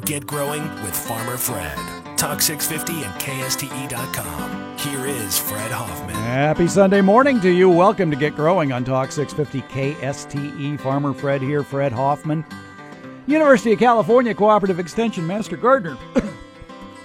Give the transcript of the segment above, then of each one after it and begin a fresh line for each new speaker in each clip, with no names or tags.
Get growing with Farmer Fred. Talk 650 and KSTE.com. Here is Fred Hoffman.
Happy Sunday morning to you. Welcome to Get Growing on Talk 650 KSTE. Farmer Fred here, Fred Hoffman. University of California Cooperative Extension Master Gardener.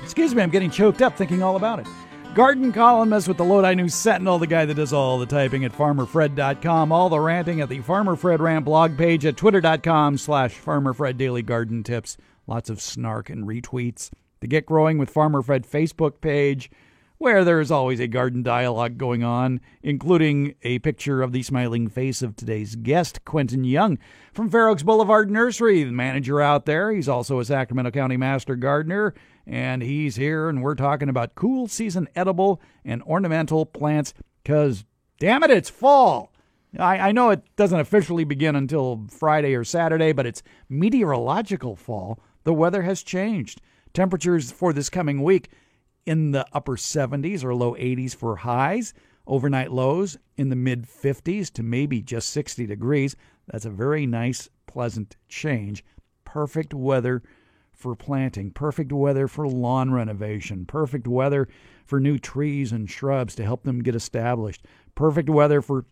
Excuse me, I'm getting choked up thinking all about it. Garden columnist with the Lodi News Sentinel, the guy that does all the typing at farmerfred.com, all the ranting at the Farmer Fred Rant blog page at twitter.com slash farmerfred daily garden tips. Lots of snark and retweets. The Get Growing with Farmer Fred Facebook page, where there's always a garden dialogue going on, including a picture of the smiling face of today's guest, Quentin Young from Fair Oaks Boulevard Nursery, the manager out there. He's also a Sacramento County Master Gardener, and he's here, and we're talking about cool season edible and ornamental plants because, damn it, it's fall. I, I know it doesn't officially begin until Friday or Saturday, but it's meteorological fall. The weather has changed. Temperatures for this coming week in the upper 70s or low 80s for highs. Overnight lows in the mid 50s to maybe just 60 degrees. That's a very nice, pleasant change. Perfect weather for planting, perfect weather for lawn renovation, perfect weather for new trees and shrubs to help them get established, perfect weather for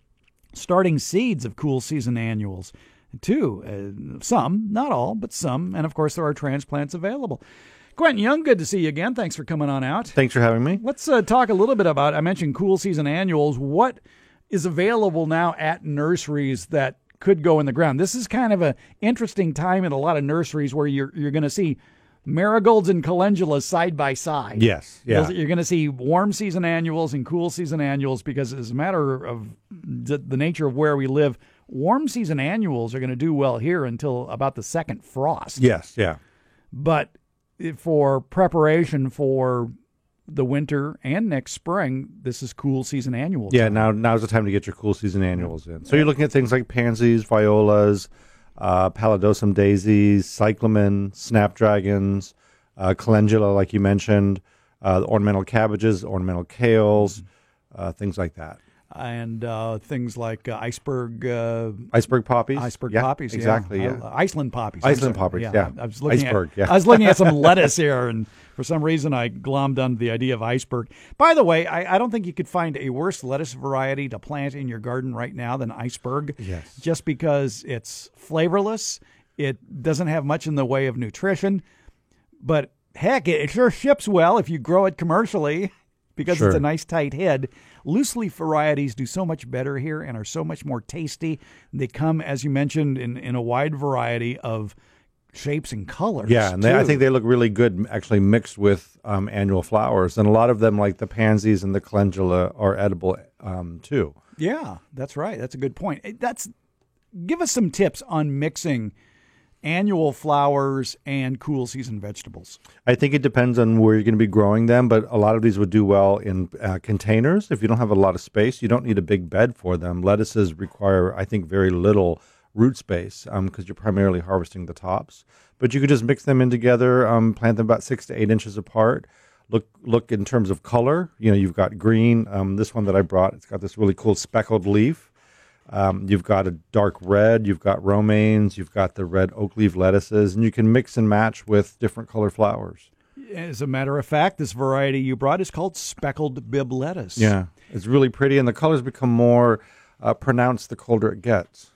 starting seeds of cool season annuals too. Uh, some, not all, but some. And of course, there are transplants available. Quentin Young, good to see you again. Thanks for coming on out.
Thanks for having me.
Let's uh, talk a little bit about. I mentioned cool season annuals. What is available now at nurseries that could go in the ground? This is kind of an interesting time in a lot of nurseries where you're you're going to see marigolds and calendulas side by side.
Yes, yeah.
You're going to see warm season annuals and cool season annuals because, as a matter of the, the nature of where we live, warm season annuals are going to do well here until about the second frost.
Yes, yeah.
But for preparation for the winter and next spring, this is cool season annuals.
Yeah, now now's the time to get your cool season annuals in. So you're looking at things like pansies, violas, uh, paludosum daisies, cyclamen, snapdragons, uh, calendula, like you mentioned, uh, ornamental cabbages, ornamental kales, uh, things like that.
And uh, things like uh, iceberg, uh,
iceberg poppies,
iceberg
yeah,
poppies,
exactly,
yeah,
yeah.
Iceland poppies,
Iceland poppies, yeah.
I was looking
Iceberg,
at,
yeah.
I was looking at some lettuce here, and for some reason I glommed onto the idea of iceberg. By the way, I, I don't think you could find a worse lettuce variety to plant in your garden right now than iceberg.
Yes.
just because it's flavorless, it doesn't have much in the way of nutrition, but heck, it, it sure ships well if you grow it commercially because
Sure.
it's a nice tight head. Loose leaf varieties do so much better here and are so much more tasty. They come, as you mentioned, in, in a wide variety of shapes and colors.
Yeah, and they, I think they look really good actually mixed with um, annual flowers, and a lot of them, like the pansies and the calendula, are edible um, too.
Yeah, that's right. That's a good point. Eh, That's give us some tips on mixing annual flowers and cool season vegetables.
I think it depends on where you're going to be growing them, but a lot of these would do well in uh, containers. If you don't have a lot of space, you don't need a big bed for them. Lettuces require, I think, very little root space because you're primarily harvesting the tops. But you could just mix them in together, um, plant them about six to eight inches apart. Look, look in terms of color. You know, you've got green. Um, this one that I brought, it's got this really cool speckled leaf. Um, you've got a dark red, you've got romaines, you've got the red oak leaf lettuces, and you can mix and match with different color flowers.
As a matter of fact, this variety you brought is called speckled Bibb lettuce.
Yeah, it's really pretty, and the colors become more uh, pronounced the colder it gets.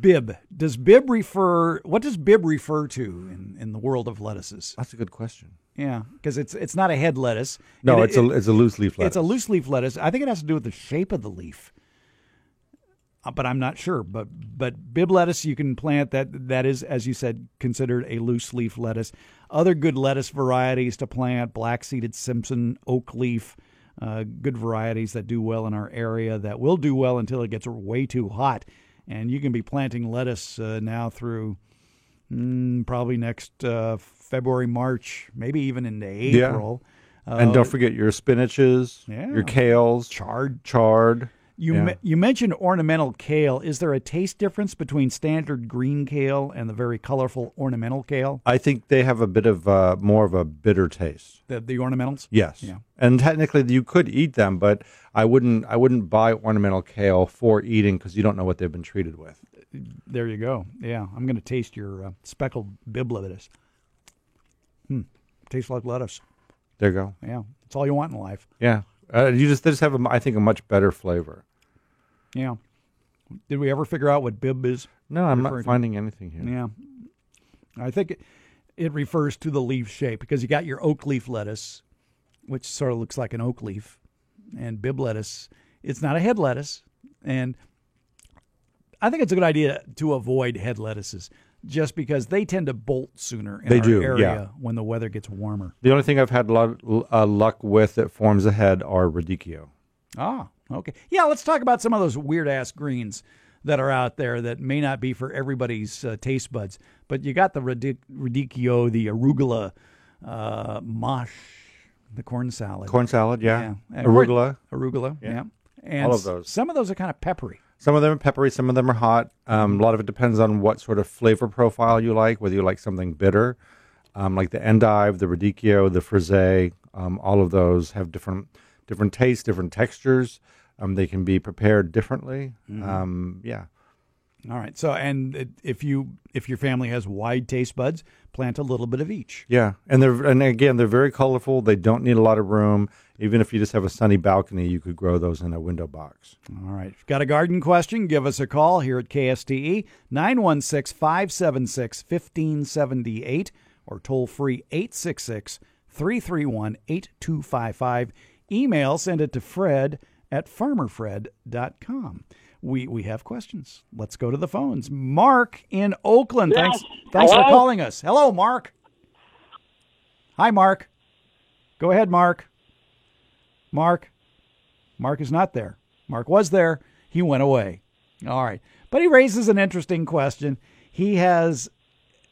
Bibb. Does Bibb refer what does Bibb refer to in, in the world of lettuces?
That's a good question.
Yeah, because it's it's not a head lettuce.
No,
It-
it's a it's a loose leaf lettuce.
it's a loose leaf lettuce. I think it has to do with the shape of the leaf. Uh, But I'm not sure. But but Bibb lettuce you can plant that that is as you said considered a loose leaf lettuce. Other good lettuce varieties to plant: black seeded Simpson, oak leaf. Uh, good varieties that do well in our area that will do well until it gets way too hot. And you can be planting lettuce uh, now through mm, probably next uh, February, March, maybe even into
Yeah.
April.
and
Uh,
don't forget your spinaches,
Yeah.
your kales,
chard
chard.
You
Yeah.
me- you mentioned ornamental kale. Is there a taste difference between standard green kale and the very colorful ornamental kale?
I think they have a bit of uh, more of a bitter taste.
The, the ornamentals?
Yes.
Yeah.
And technically, you could eat them, but I wouldn't. I wouldn't buy ornamental kale for eating because you don't know what they've been treated with.
There you go. Yeah, I'm going to taste your uh, speckled Bibb lettuce. Tastes like lettuce.
There you go.
Yeah, it's all you want in life.
Yeah, uh, you just they just have a, I think a much better flavor.
Yeah. Did we ever figure out what Bibb is?
No, I'm not
to-
finding anything here.
Yeah. I think it, it refers to the leaf shape because you got your oak leaf lettuce, which sort of looks like an oak leaf, and Bibb lettuce. It's not a head lettuce, and I think it's a good idea to avoid head lettuces just because they tend to bolt sooner in
They
our
do,
area
yeah.
when the weather gets warmer.
The only thing I've had a lot uh, luck with that forms ahead are radicchio.
Ah, okay. Yeah, let's talk about some of those weird ass greens that are out there that may not be for everybody's uh, taste buds. But you got the radic- radicchio, the arugula, uh, mâche, the corn salad.
Corn salad, yeah.
And
Arugula.
Arugula, yeah. And
All of those.
Some of those are kind of peppery.
Some of them are peppery, some of them are hot. Um, a lot of it depends on what sort of flavor profile you like, whether you like something bitter, um, like the endive, the radicchio, the frisee. Um, all of those have different different tastes, different textures. Um, they can be prepared differently. Um, yeah.
All right. So, and if you if your family has wide taste buds, plant a little bit of each.
Yeah, and they're and again they're very colorful. They don't need a lot of room. Even if you just have a sunny balcony, you could grow those in a window box.
All right. If you've got a garden question, give us a call here at KSTE 916 576 1578 or toll free 866 331 8255. Email, send it to Fred at farmerfred.com. We, we have questions. Let's go to the phones. Mark in Oakland. Thanks, thanks for calling us. Hello, Mark. Hi, Mark. Go ahead, Mark. Mark. Mark is not there. Mark was there. He went away. All right. But he raises an interesting question. He has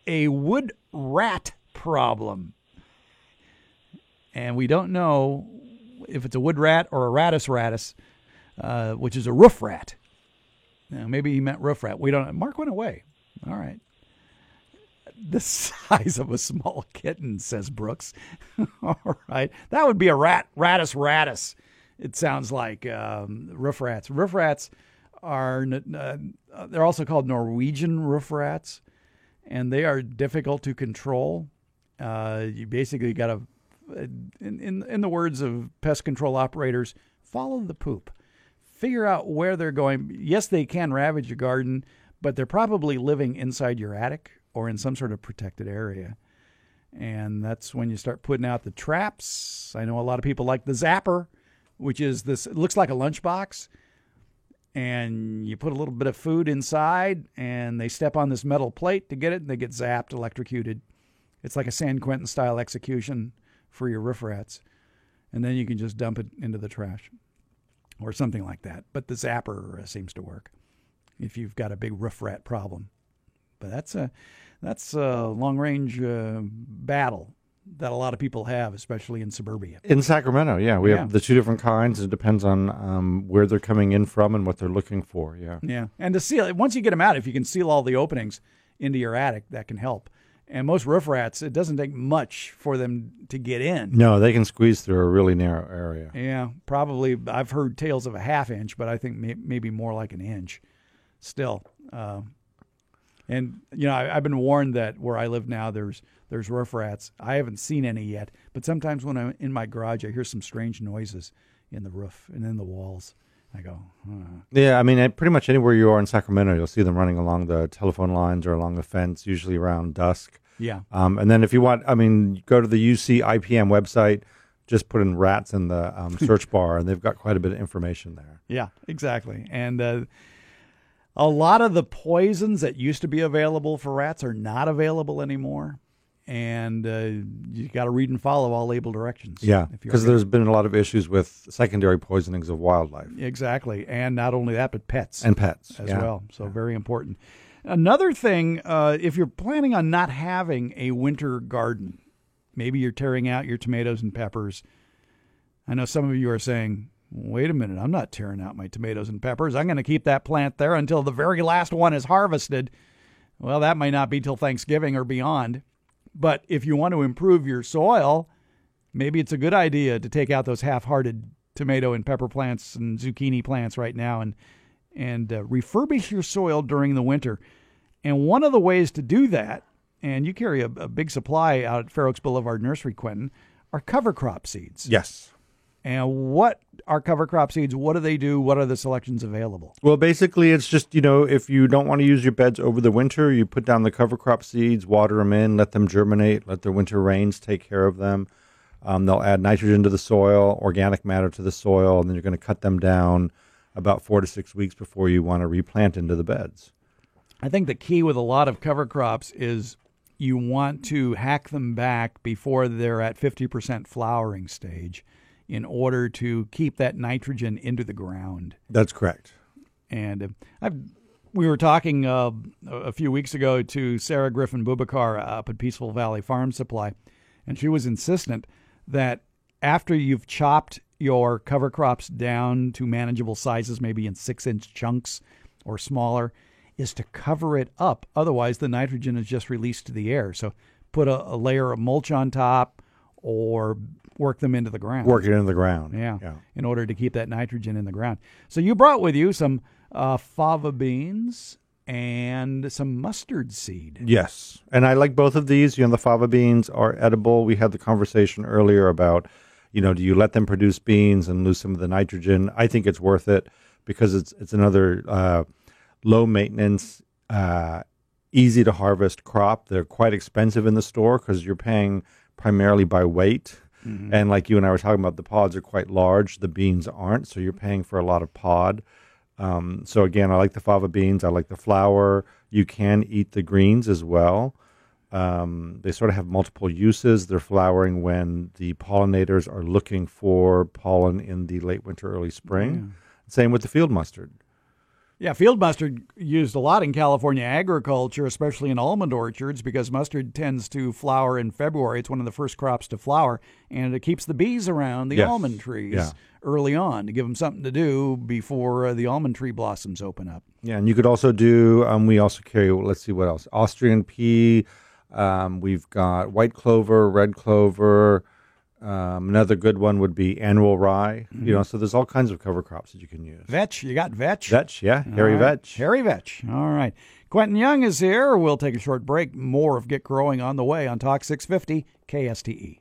a wood rat problem. And we don't know if it's a wood rat or a Rattus rattus, uh, which is a roof rat. Maybe he meant roof rat. We don't know. Mark went away. All right. The size of a small kitten, says Brooks. All right. That would be a rat, Rattus rattus. It sounds like um, roof rats. Roof rats are, uh, they're also called Norwegian roof rats, and they are difficult to control. Uh, you basically got to, in, in, in the words of pest control operators, follow the poop. Figure out where they're going. Yes, they can ravage your garden, but they're probably living inside your attic or in some sort of protected area. And that's when you start putting out the traps. I know a lot of people like the zapper, which is this, it looks like a lunchbox. And you put a little bit of food inside, and they step on this metal plate to get it, and they get zapped, electrocuted. It's like a San Quentin style execution for your roof rats. And then you can just dump it into the trash or something like that. But the zapper seems to work if you've got a big roof rat problem. But that's a that's a long range uh, battle that a lot of people have, especially in suburbia.
In Sacramento, yeah, we
Yeah.
have the two different kinds. It depends on um, where they're coming in from and what they're looking for. Yeah.
Yeah, and to seal once you get them out, if you can seal all the openings into your attic, that can help. And most roof rats, it doesn't take much for them to get in.
No, they can squeeze through a really narrow area.
Yeah, probably. I've heard tales of a half inch, but I think may, maybe more like an inch. Still, uh, and you know, I, I've been warned that where I live now, there's there's roof rats. I haven't seen any yet, but sometimes when I'm in my garage, I hear some strange noises in the roof and in the walls. I go, huh.
Yeah, I mean, pretty much anywhere you are in Sacramento, you'll see them running along the telephone lines or along the fence, usually around dusk.
yeah,
Um, and then if you want, I mean, go to the UC IPM website, just put in rats in the um, search bar, and they've got quite a bit of information there.
Yeah, exactly. And uh, a lot of the poisons that used to be available for rats are not available anymore. And uh, you got to read and follow all label directions.
Yeah, because there's been a lot of issues with secondary poisonings of wildlife
exactly, and not only that, but pets
and pets
as
yeah.
well. So very important. Another thing, uh, if you're planning on not having a winter garden, maybe you're tearing out your tomatoes and peppers. I know some of you are saying, "Wait a minute, I'm not tearing out my tomatoes and peppers. I'm going to keep that plant there until the very last one is harvested." Well, that might not be till Thanksgiving or beyond. But if you want to improve your soil, maybe it's a good idea to take out those half-hearted tomato and pepper plants and zucchini plants right now and and uh, refurbish your soil during the winter. And one of the ways to do that, and you carry a, a big supply out at Fair Oaks Boulevard Nursery, Quentin, are cover crop seeds.
Yes.
And what are cover crop seeds? What do they do? What are the selections available?
Well, basically, it's just, you know, if you don't want to use your beds over the winter, you put down the cover crop seeds, water them in, let them germinate, let the winter rains take care of them. Um, they'll add nitrogen to the soil, organic matter to the soil, and then you're going to cut them down about four to six weeks before you want to replant into the beds.
I think the key with a lot of cover crops is you want to hack them back before they're at 50% flowering stage in order to keep that nitrogen into the ground.
That's correct.
And uh, I've we were talking uh, a few weeks ago to Sarah Griffin Bubakar up at Peaceful Valley Farm Supply, and she was insistent that after you've chopped your cover crops down to manageable sizes, maybe in six inch chunks or smaller, is to cover it up. Otherwise, the nitrogen is just released to the air. So put a, a layer of mulch on top or work them into the ground.
Work it into the ground.
Yeah,
Yeah.
in order to keep that nitrogen in the ground. So you brought with you some uh, fava beans and some mustard seed.
Yes, and I like both of these. You know, the fava beans are edible. We had the conversation earlier about, you know, do you let them produce beans and lose some of the nitrogen? I think it's worth it because it's it's another uh, low maintenance, uh, easy to harvest crop. They're quite expensive in the store because you're paying primarily by weight. And like you and I were talking about, the pods are quite large. The beans aren't, so you're paying for a lot of pod. Um, so again, I like the fava beans. I like the flour. You can eat the greens as well. Um, they sort of have multiple uses. They're flowering when the pollinators are looking for pollen in the late winter, early spring. Same with the field mustard.
Yeah, field mustard used a lot in California agriculture, especially in almond orchards, because mustard tends to flower in February. It's one of the first crops to flower, and it keeps the bees around the
Yes.
almond trees
Yeah.
early on to give them something to do before uh, the almond tree blossoms open up.
Yeah, and you could also do. Um, we also carry. Let's see what else. Austrian pea. Um, we've got white clover, red clover. Um, another good one would be annual rye. You know, so there's all kinds of cover crops that you can use.
Vetch, you got vetch?
Vetch, yeah, hairy
All right.
vetch.
Hairy Vetch. All right. Quentin Young is here. We'll take a short break. More of Get Growing on the way on Talk 650 KSTE.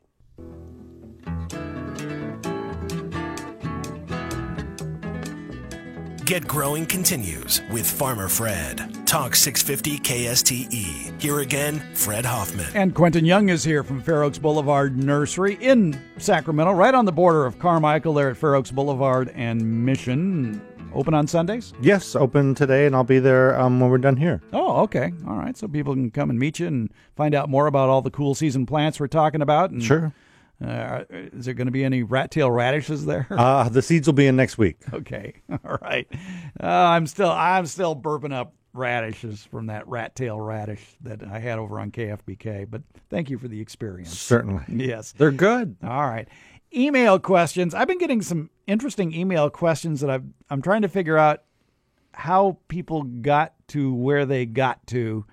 Get Growing continues with Farmer Fred. Talk 650 KSTE. E. Here again, Fred Hoffman.
And Quentin Young is here from Fair Oaks Boulevard Nursery in Sacramento, right on the border of Carmichael there at Fair Oaks Boulevard and Mission. Open on Sundays?
Yes, open today, and I'll be there um, when we're done here.
Oh, okay. All right. So people can come and meet you and find out more about all the cool season plants we're talking about. And,
Sure.
Uh, is there going to be any rat tail radishes there?
Uh, the seeds will be in next week.
Okay, all right. Uh, I'm still I'm still burping up radishes from that rat tail radish that I had over on KFBK. But thank you for the experience.
Certainly.
Yes.
They're good.
All right. Email questions. I've been getting some interesting email questions that I've I'm trying to figure out how people got to where they got to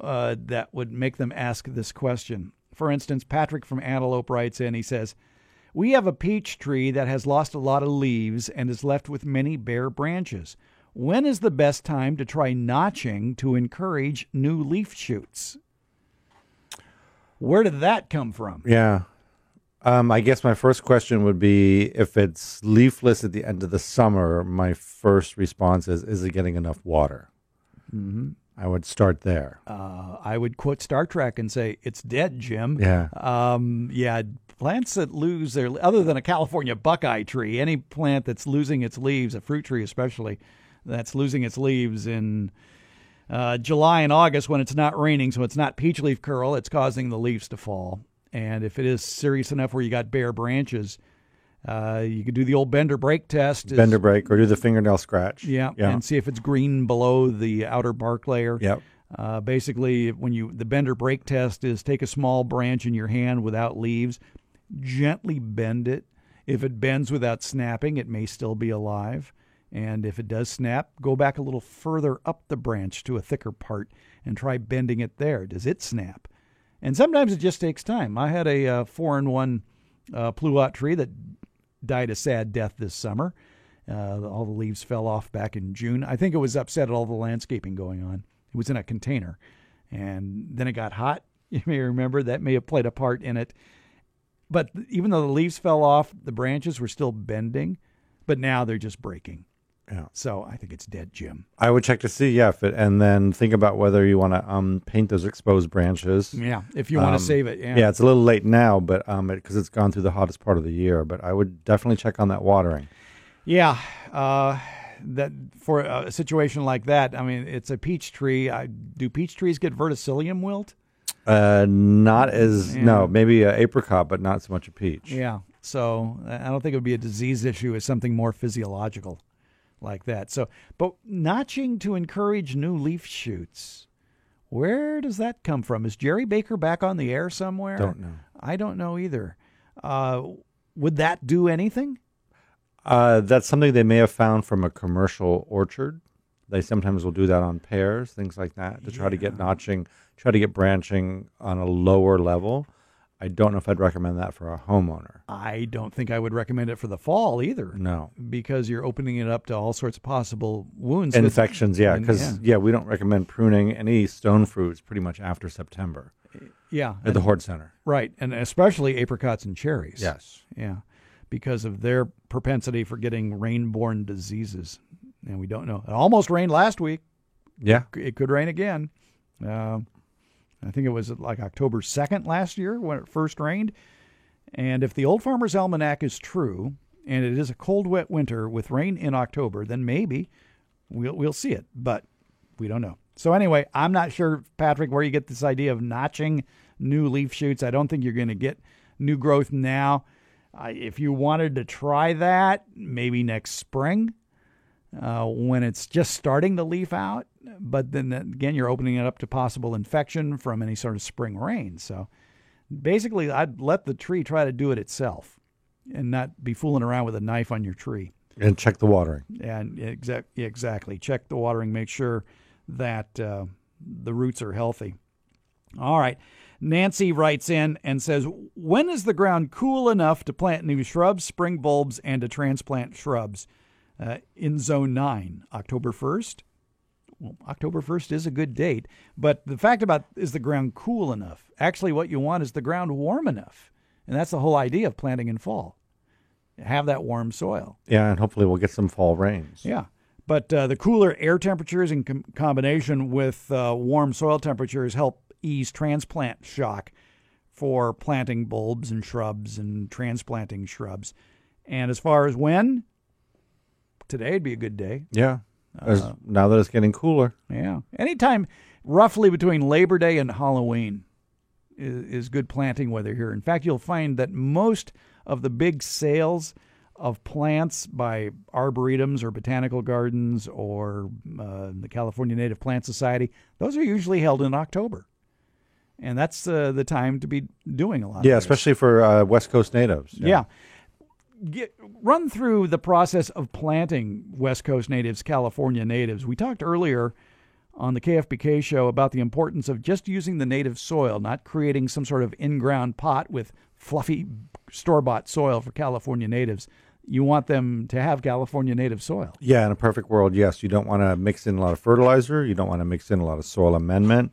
uh, that would make them ask this question. For instance, Patrick from Antelope writes in. He says, "We have a peach tree that has lost a lot of leaves and is left with many bare branches. When is the best time to try notching to encourage new leaf shoots?" Where did that come from?
Yeah. Um, I guess my first question would be if it's leafless at the end of the summer, my first response is, is it getting enough water? Mm-hmm. I would start there.
Uh, I would quote Star Trek and say, "It's dead, Jim."
Yeah.
Um, yeah. Plants that lose their, other than a California buckeye tree, any plant that's losing its leaves, a fruit tree especially, that's losing its leaves in uh, July and August when it's not raining, so it's not peach leaf curl, it's causing the leaves to fall. And if it is serious enough where you got bare branches, uh, you could do the old bender break test. is-
Bender break or do the fingernail scratch.
yeah,
Yeah.
and see if it's green below the outer bark layer.
Yep.
Uh, basically, when you the bender break test is take a small branch in your hand without leaves, gently bend it. If it bends without snapping, it may still be alive. And if it does snap, go back a little further up the branch to a thicker part and try bending it there. Does it snap? And sometimes it just takes time. I had a uh, four in one uh, pluot tree that died a sad death this summer. Uh, all the leaves fell off back in June. I think it was upset at all the landscaping going on. It was in a container, and then it got hot. You may remember that may have played a part in it. But even though the leaves fell off, the branches were still bending, but now they're just breaking.
Yeah.
So I think it's dead, Jim.
I would check to see, yeah, if it, and then think about whether you want to um, paint those exposed branches.
Yeah, if you want
Um,
to save it. Yeah.
Yeah, it's a little late now, but um, because it's gone through the hottest part of the year. But I would definitely check on that watering.
Yeah, uh, that for a situation like that, I mean, it's a peach tree. I, do peach trees get verticillium wilt?
Uh, not as no, maybe a apricot, but not so much a peach.
Yeah. So I don't think it would be a disease issue. It's something more physiological, like that. So, but notching to encourage new leaf shoots. Where does that come from? Is Jerry Baker back on the air somewhere?
I don't know.
I don't know either. Uh, would that do anything?
Uh, that's something they may have found from a commercial orchard. They sometimes will do that on pears, things like that, to try to get notching, try to get branching on a lower level. I don't know if I'd recommend that for a homeowner.
I don't think I would recommend it for the fall either.
No.
because you're opening it up to all sorts of possible wounds. with-
Infections, yeah, because yeah. we don't recommend pruning any stone fruits pretty much after September
yeah,
at the Hort Center.
right, and especially apricots and cherries.
Yes.
yeah, because of their propensity for getting rain-borne diseases, and we don't know. It almost rained last week.
Yeah.
It could rain again. Uh, I think it was like October second last year when it first rained. And if the Old Farmer's Almanac is true, and it is a cold, wet winter with rain in October, then maybe we'll we'll see it. But we don't know. So anyway, I'm not sure, Patrick, where you get this idea of notching new leaf shoots. I don't think you're going to get new growth now. Uh, if you wanted to try that, maybe next spring uh, when it's just starting to leaf out. But then again, you're opening it up to possible infection from any sort of spring rain. So basically, I'd let the tree try to do it itself and not be fooling around with a knife on your tree.
And check the watering.
And exact, exactly, check the watering, make sure that uh, the roots are healthy. All right. Nancy writes in and says, When is the ground cool enough to plant new shrubs, spring bulbs, and to transplant shrubs? Uh, in zone 9, October 1st? Well, October 1st is a good date, but the fact about is the ground cool enough? Actually, what you want is the ground warm enough. And that's the whole idea of planting in fall. Have that warm soil.
Yeah, and hopefully we'll get some fall rains.
Yeah. But uh, the cooler air temperatures in com- combination with uh, warm soil temperatures help ease transplant shock for planting bulbs and shrubs and transplanting shrubs. And as far as when, today'd be a good day.
Yeah. As- now that it's getting cooler.
Yeah. Anytime roughly between Labor Day and Halloween is, is good planting weather here. In fact, you'll find that most of the big sales of plants by arboretums or botanical gardens or uh, the California Native Plant Society, those are usually held in October. And that's uh, the time to be doing a lot
Yeah, especially for uh, West Coast natives.
Yeah. Get, run through the process of planting West Coast natives, California natives. We talked earlier on the KFBK show about the importance of just using the native soil, not creating some sort of in ground pot with fluffy store bought soil for California natives. You want them to have California native soil.
Yeah, in a perfect world, yes. You don't want to mix in a lot of fertilizer. You don't want to mix in a lot of soil amendment.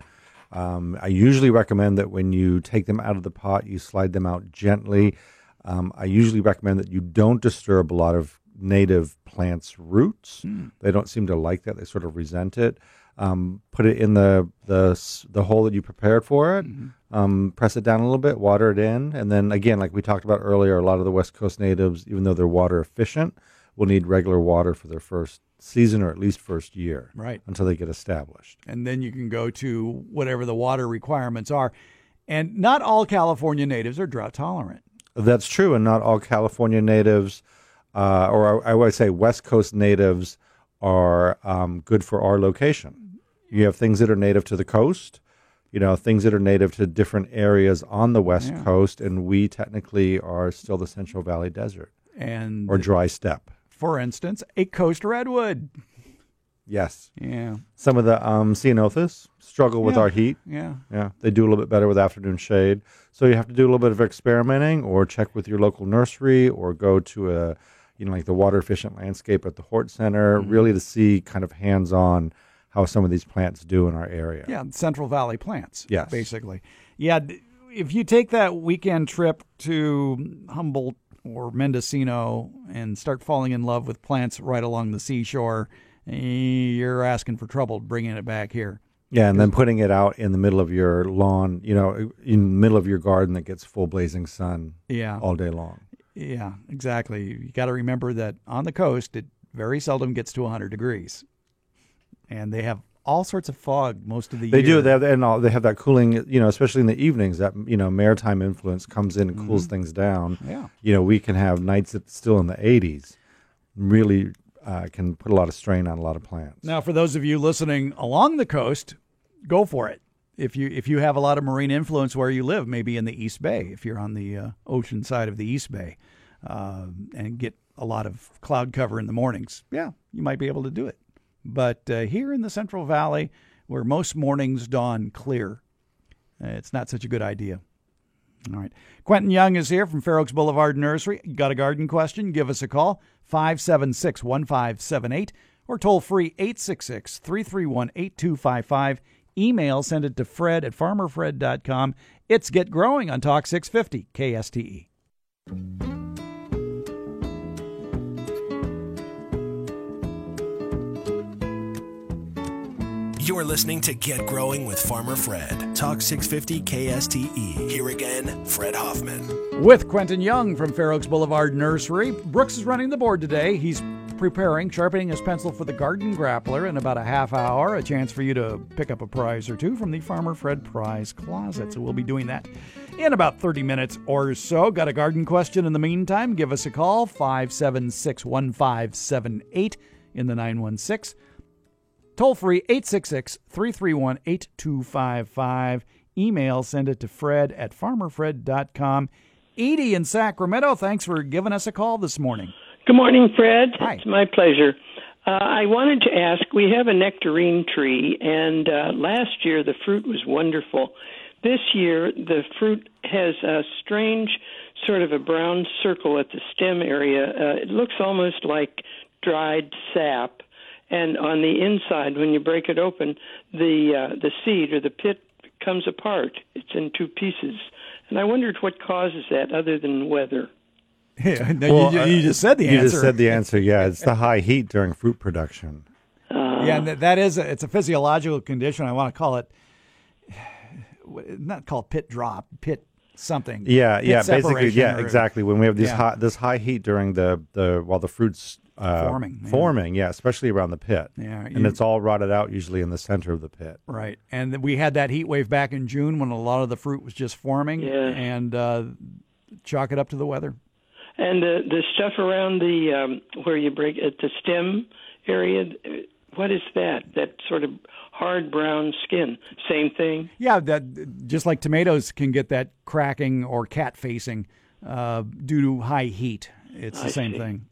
Um, I usually recommend that when you take them out of the pot, you slide them out gently. Um, I usually recommend that you don't disturb a lot of native plants' roots. They don't seem to like that; they sort of resent it. Um, put it in the the the hole that you prepared for it. Um, press it down a little bit, water it in, and then again, like we talked about earlier, a lot of the West Coast natives, even though they're water efficient, will need regular water for their first season or at least first year,
Right.
until they get established.
and then you can go to whatever the water requirements are. And not all California natives are drought tolerant.
That's true, and not all California natives, uh, or I, I would say West Coast natives, are um, good for our location. You have things that are native to the coast, you know, things that are native to different areas on the West
Yeah.
Coast, and we technically are still the Central Valley Desert
And
or dry steppe.
for instance, a coast redwood.
Yes,
Yeah,
some of the um, ceanothus struggle with
Yeah.
our heat.
yeah.
Yeah, they do a little bit better with afternoon shade. So you have to do a little bit of experimenting, or check with your local nursery, or go to a, you know, like the water efficient landscape at the Hort Center,
Mm-hmm.
really to see kind of hands on how some of these plants do in our area.
Yeah, Central Valley plants.
Yes.
basically. Yeah, if you take that weekend trip to Humboldt or Mendocino and start falling in love with plants right along the seashore, you're asking for trouble bringing it back here.
Yeah, and then putting it out in the middle of your lawn, you know, in the middle of your garden that gets full blazing sun
Yeah,
all day long.
yeah, exactly. You got to remember that on the coast, it very seldom gets to 100 degrees, and they have all sorts of fog most of the
They
year.
do. They have, and all, they have that cooling, you know, especially in the evenings. That you know, maritime influence comes in and cools mm-hmm. things down.
Yeah.
You know, we can have nights that's still in the 80s. Really uh, can put a lot of strain on a lot of plants.
Now, for those of you listening along the coast, go for it. If you if you have a lot of marine influence where you live, maybe in the East Bay, if you're on the uh, ocean side of the East Bay, uh, and get a lot of cloud cover in the mornings, yeah, you might be able to do it. But uh, here in the Central Valley, where most mornings dawn clear, uh, it's not such a good idea. All right. Quentin Young is here from Fair Oaks Boulevard Nursery. Got a garden question? Give us a call, 576 1578, or toll free 866 331 8255. Email, send it to fred at farmerfred.com. It's Get Growing on Talk 650 KSTE.
You're listening to Get Growing with Farmer Fred. Talk 650 KSTE. Here again, Fred Hoffman.
With Quentin Young from Fair Oaks Boulevard Nursery. Brooks is running the board today. He's preparing, sharpening his pencil for the Garden Grappler in about a half hour. A chance for you to pick up a prize or two from the Farmer Fred Prize Closet. So we'll be doing that in about 30 minutes or so. Got a garden question in the meantime? Give us a call, 576 1578 in the 916. Toll free 866 331 8255. Email, send it to fred at farmerfred.com. Edie in Sacramento, thanks for giving us a call this morning.
Good morning, Fred.
Hi.
It's my pleasure. Uh, I wanted to ask we have a nectarine tree, and uh, last year the fruit was wonderful. This year the fruit has a strange sort of a brown circle at the stem area. Uh, it looks almost like dried sap. And on the inside, when you break it open, the uh, the seed or the pit comes apart. It's in two pieces, and I wondered what causes that, other than weather.
Yeah, no,
Well,
you,
uh,
you just said the
you
answer.
just said the answer. Yeah, it's the high heat during fruit production.
yeah, and that- that is a, it's a physiological condition. I want to call it not called pit drop, pit something.
Yeah,
Pit
yeah, basically, yeah,
or-
exactly. When we have these
Yeah.
high, this high heat during the the while the fruits uh,
Forming, yeah.
forming, yeah, especially around the pit.
Yeah,
and it's all rotted out usually in the center of the pit.
Right, and we had that heat wave back in June when a lot of the fruit was just forming,
Yeah.
and uh, chalk it up to the weather.
And the the stuff around the um, where you break at the stem area, uh, what is that? That sort of hard brown skin. Same thing.
Yeah, that just like tomatoes can get that cracking or cat facing uh, due to high heat. It's the
I
same
see.
thing.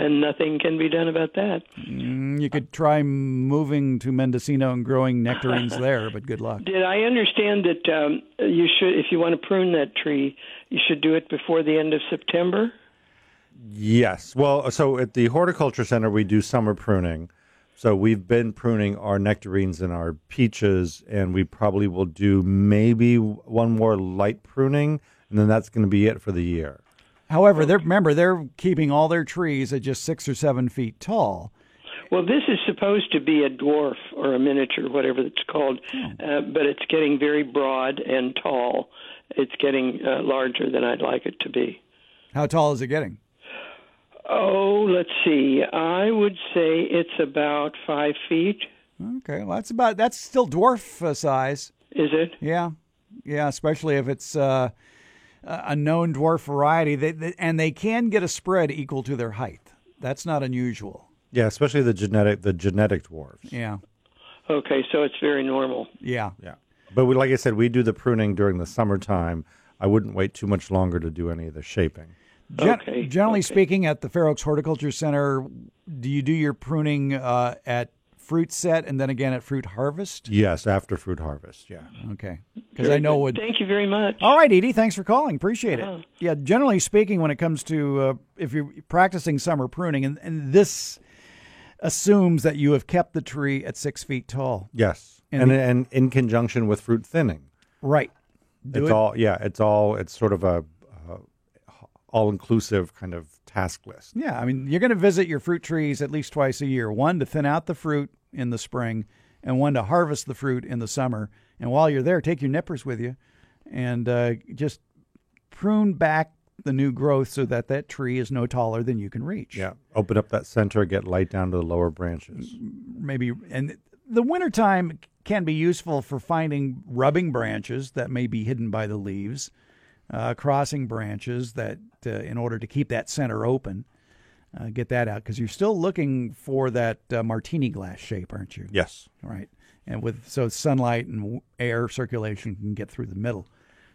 And nothing can be done about that.
Mm, You could try moving to Mendocino and growing nectarines there, but good luck.
Did I understand that um, you should, if you want to prune that tree, you should do it before the end of September?
Yes. Well, so at the horticulture center we do summer pruning. So we've been pruning our nectarines and our peaches, and we probably will do maybe one more light pruning, and then that's going to be it for the year.
However, they're, remember they're keeping all their trees at just six or seven feet tall.
Well, this is supposed to be a dwarf or a miniature, whatever it's called, uh, but it's getting very broad and tall. It's getting uh, larger than I'd like it to be.
How tall is it getting?
Oh, let's see. I would say it's about five feet.
Okay, well that's about that's still dwarf uh, size.
Is it?
Yeah, yeah, especially if it's uh, a known dwarf variety. They, they, and they can get a spread equal to their height. That's not unusual.
Yeah, especially the genetic the genetic dwarfs.
Yeah,
Okay, so it's very normal.
yeah.
Yeah. But we, like I said, we do the pruning during the summertime. I wouldn't wait too much longer to do any of the shaping.
Gen-
Okay,
generally
okay.
speaking, at the Fair Oaks Horticulture Center, do you do your pruning uh, at fruit set and then again at fruit harvest?
Yes, after fruit harvest. Yeah.
Okay, because I know
what. Thank you very much.
All right, Edie, thanks for calling. Appreciate it.
Oh.
Yeah, generally speaking, when it comes to uh, if you're practicing summer pruning, and, and this assumes that you have kept the tree at six feet tall.
Yes,
And
and
the-
and, in conjunction with fruit thinning.
Right. Do
it's
it.
all yeah. It's all it's sort of a uh, all inclusive kind of task list.
Yeah, I mean, you're going to visit your fruit trees at least twice a year. One to thin out the fruit in the spring, and one to harvest the fruit in the summer. And while you're there, take your nippers with you, and uh, just prune back the new growth so that that tree is no taller than you can reach.
Yeah, open up that center, get light down to the lower branches.
maybe and the wintertime can be useful for finding rubbing branches that may be hidden by the leaves uh, crossing branches that uh, in order to keep that center open uh, get that out because you're still looking for that uh, martini glass shape aren't you
Yes.
right and with so sunlight and air circulation can get through the middle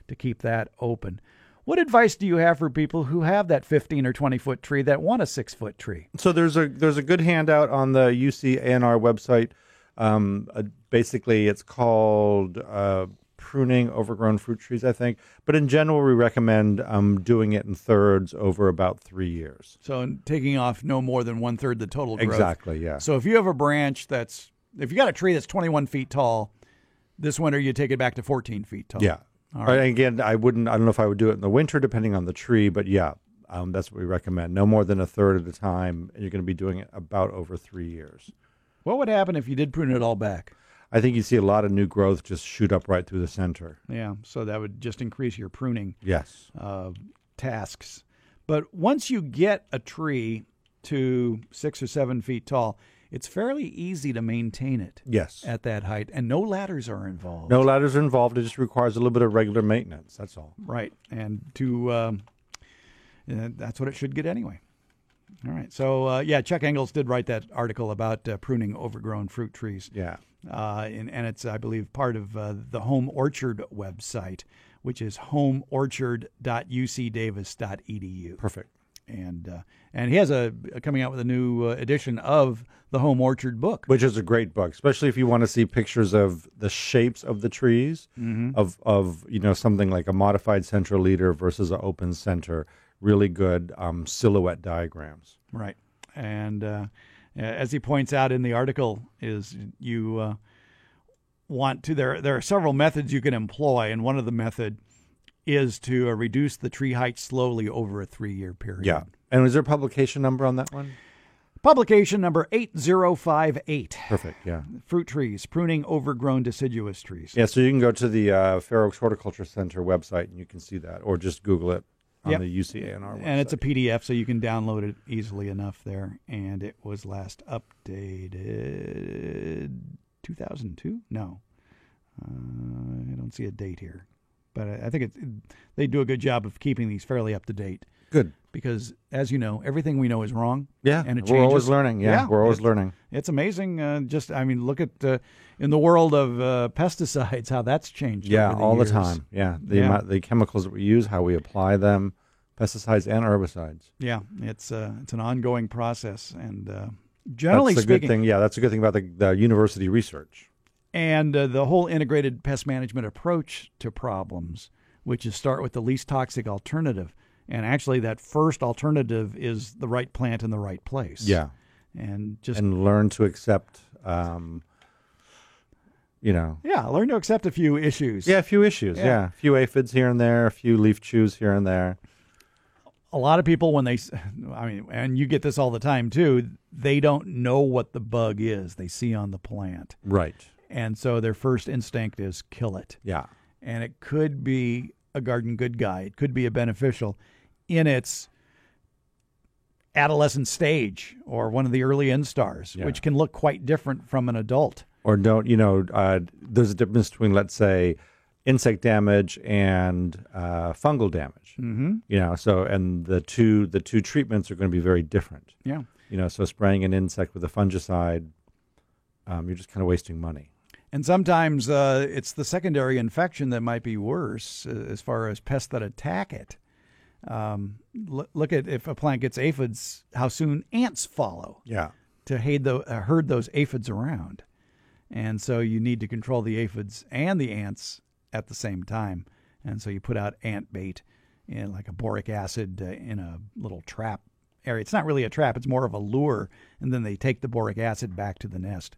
to keep that open what advice do you have for people who have that 15 or 20 foot tree that want a six foot tree
So there's a there's a good handout on the UCANR website. Um, uh, basically, it's called uh, pruning overgrown fruit trees, I think. But in general, we recommend um, doing it in thirds over about three years.
so taking off no more than one third the total growth
Exactly. Yeah.
So if you have a branch that's if you got a tree that's 21 feet tall, this winter you take it back to 14 feet tall.
Yeah.
All
Right. Again, I wouldn't. I don't know if I would do it in the winter, depending on the tree. But yeah, um, that's what we recommend. No more than a third at a time, and you're going to be doing it about over three years.
What would happen if you did prune it all back?
I think you see a lot of new growth just shoot up right through the center.
Yeah. So that would just increase your pruning
Yes.
uh, tasks. But once you get a tree to six or seven feet tall, it's fairly easy to maintain it
Yes.
at that height, and no ladders are involved.
No ladders are involved. It just requires a little bit of regular maintenance. That's all.
Right, and to um, uh, that's what it should get anyway. All right, so uh, yeah, Chuck Ingels did write that article about uh, pruning overgrown fruit trees,
Yeah.
Uh, and, and it's I believe part of uh, the Home Orchard website, which is homeorchard.ucdavis.edu,
Perfect.
and uh, and he has a coming out with a new uh, edition of the Home Orchard book.
Which is a great book, especially if you want to see pictures of the shapes of the trees, of of you know something like a modified central leader versus an open center. Really good um, silhouette diagrams.
Right, and uh, as he points out in the article, is you uh, want to there. There are several methods you can employ, and one of the method is to uh, reduce the tree height slowly over a three-year period.
Yeah. And is there a publication number on that one?
Publication number eight zero five eight.
Perfect. Yeah.
Fruit trees, pruning overgrown deciduous trees.
Yeah. So you can go to the uh, Fair Oaks Horticulture Center website and you can see that, or just Google it on
Yep.
the UCANR website.
And it's a PDF, so you can download it easily enough there. And it was last updated 2002? No. Uh, I don't see a date here. But I I think it, they do a good job of keeping these fairly up to date
good.
because, as you know, everything we know is wrong.
Yeah.
And it
we're always
changes.
learning. Yeah.
Yeah,
we're always
it's-
learning.
It's amazing. Uh, just, I mean, look at uh, in the world of uh, pesticides how that's changed.
Yeah,
over the
all
years.
the time. Yeah, the
Yeah.
amount, the chemicals that we use, how we apply them, pesticides and herbicides.
Yeah, it's uh, it's an ongoing process, and uh, generally
that's a
speaking,
good thing. Yeah, that's a good thing about the, the university research.
and uh, the whole integrated pest management approach to problems, which is start with the least toxic alternative. And actually, that first alternative is the right plant in the right place.
Yeah,
And just,
and learn to accept. Um, you know,
yeah, learn to accept a few issues.
yeah, a few issues.
Yeah.
Yeah. a few aphids here and there, a few leaf chews here and there.
A lot of people, when they, I mean, and you get this all the time too, they don't know what the bug is they see on the plant.
Right.
And so their first instinct is kill it.
Yeah.
and it could be a garden good guy. It could be a beneficial in its adolescent stage or one of the early instars,
Yeah.
which can look quite different from an adult.
Or don't you know? Uh, there's a difference between, let's say, insect damage and uh, fungal damage. Mm-hmm. You know, so and the two the two treatments are going to be very different.
Yeah.
You know, so spraying an insect with a fungicide, um, you're just kind of wasting money.
And sometimes uh, it's the secondary infection that might be worse uh, as far as pests that attack it. Um, l- look at if a plant gets aphids, how soon ants follow.
Yeah.
to herd, the, uh, herd those aphids around. And so you need to control the aphids and the ants at the same time. And so you put out ant bait in like a boric acid uh, in a little trap area. It's not really a trap, it's more of a lure, and then they take the boric acid back to the nest.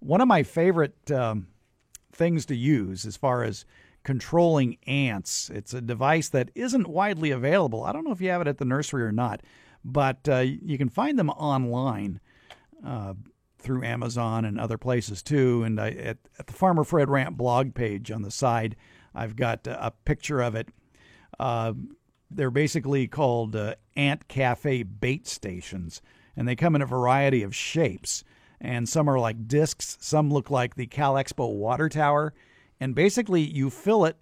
One of my favorite um, things to use as far as controlling ants, it's a device that isn't widely available. I don't know if you have it at the nursery or not, but uh, you can find them online. Uh, through Amazon and other places too. And I, at, at the Farmer Fred Rant blog page on the side, I've got a picture of it. Uh, they're basically called uh, Ant Cafe bait stations, and they come in a variety of shapes. And some are like discs, some look like the Cal Expo water tower. And basically, you fill it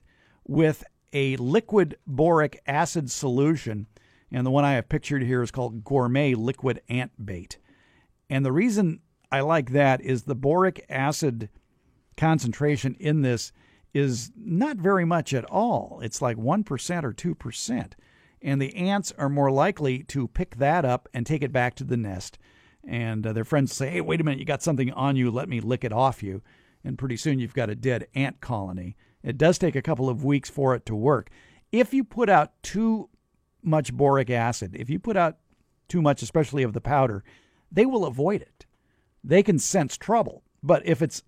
with a liquid boric acid solution. And the one I have pictured here is called Gourmet Liquid Ant Bait. And the reason I like that is the boric acid concentration in this is not very much at all. It's like 1% or 2%. And the ants are more likely to pick that up and take it back to the nest. And uh, their friends say, hey, wait a minute, you got something on you, let me lick it off you. And pretty soon you've got a dead ant colony. It does take a couple of weeks for it to work. If you put out too much boric acid, if you put out too much, especially of the powder, they will avoid it. They can sense trouble. But if it's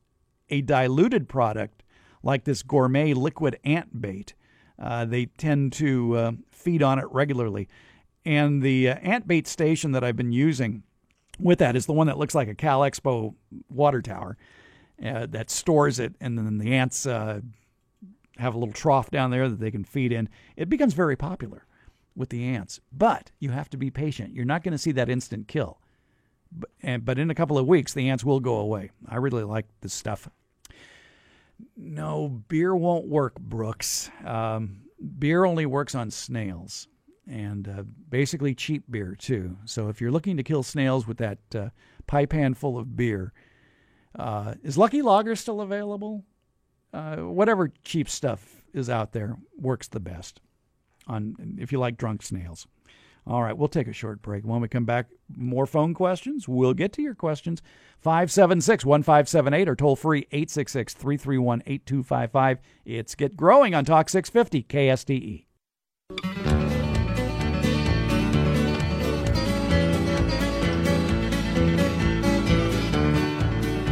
a diluted product, like this gourmet liquid ant bait. Uh, they tend to uh, feed on it regularly. And the uh, ant bait station that I've been using with that is the one that looks like a Cal Expo water tower uh, that stores it, and then the ants uh, have a little trough down there that they can feed in. It becomes very popular with the ants, but you have to be patient. You're not going to see that instant kill. But, and, but in a couple of weeks, the ants will go away. I really like this stuff. No, beer won't work, Brooks. Um, beer only works on snails and uh, basically cheap beer, too. So if you're looking to kill snails with that uh, pie pan full of beer, uh, is Lucky Lager still available? Uh, whatever cheap stuff is out there works the best on if you like drunk snails. All right, we'll take a short break. When we come back, more phone questions. We'll get to your questions. 576 1578 or toll free 866 331 8255. It's Get Growing on Talk 650 KSTE.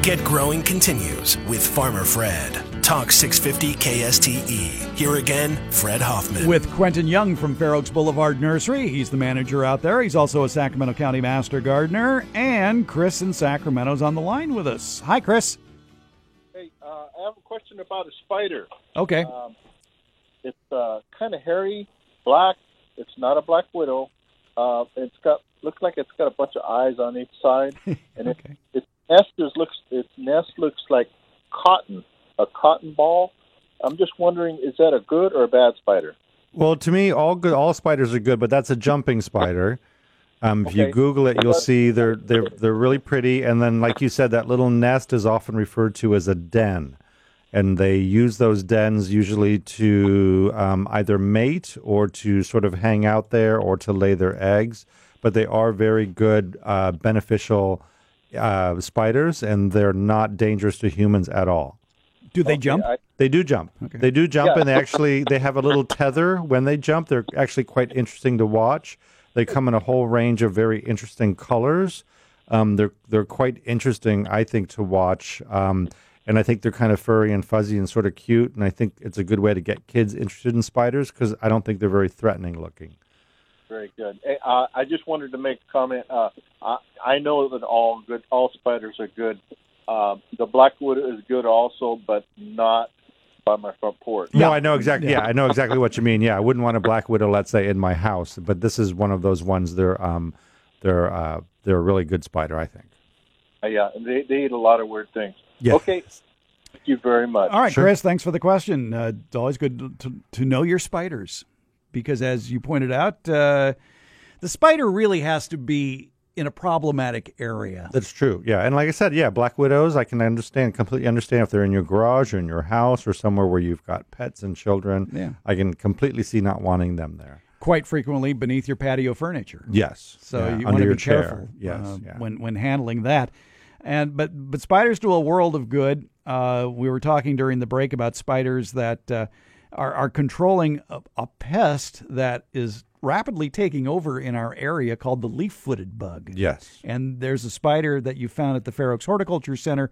Get Growing continues with Farmer Fred. Talk 650 KSTE. Here again, Fred Hoffman.
With Quentin Young from Fair Oaks Boulevard Nursery. He's the manager out there. He's also a Sacramento County Master Gardener. And Chris in Sacramento's on the line with us. Hi, Chris.
Hey, uh, I have a question about a spider.
Okay.
Um, it's uh, kind of hairy, black. It's not a black widow. Uh, it's got looks like it's got a bunch of eyes on each side, and
okay.
it, its nest looks its nest looks like cotton a cotton ball. I'm just wondering, is that a good or a bad spider?
Well, to me, all good, all spiders are good, but that's a jumping spider. Um, if
Okay.
you Google it, you'll see they're they're they're really pretty. And then, like you said, that little nest is often referred to as a den, and they use those dens usually to um, either mate or to sort of hang out there or to lay their eggs. But they are very good, uh, beneficial uh, spiders, and they're not dangerous to humans at all.
Do they jump?
I,
They do jump.
Okay.
They do jump,
Yeah.
and they actually they have a little tether when they jump. They're actually quite interesting to watch. They come in a whole range of very interesting colors. Um, they're they're quite interesting, I think, to watch. Um, and I think they're kind of furry and fuzzy and sort of cute. And I think it's a good way to get kids interested in spiders because I don't think they're very threatening looking.
Very good. Uh, I just wanted to make a comment. Uh, I, I know that all good, all spiders are good. Uh, the black widow is good also, but not by my front porch.
No, I know exactly. Yeah. I know exactly what you mean. Yeah, I wouldn't want a black widow, let's say, in my house. But this is one of those ones. They're um, they're uh, they're a really good spider, I think.
Uh, yeah, and they they eat a lot of weird things.
Yeah.
Okay, thank you very much.
All right,
Sure.
Chris, thanks for the question. Uh, it's always good to, to, to know your spiders because, as you pointed out, uh, the spider really has to be in a problematic area.
That's true. Yeah, and like I said, yeah, black widows, I can understand completely understand if they're in your garage or in your house or somewhere where you've got pets and children.
Yeah.
I can completely see not wanting them there.
Quite frequently beneath your patio furniture.
Yes.
So
yeah,
you want to
your
be
chair.
careful
Yes.
uh,
yeah.
when when handling that. And but but spiders do a world of good. Uh, we were talking during the break about spiders that uh, are are controlling a, a pest that is rapidly taking over in our area called the leaf-footed bug.
Yes.
And there's a spider that you found at the Fair Oaks Horticulture Center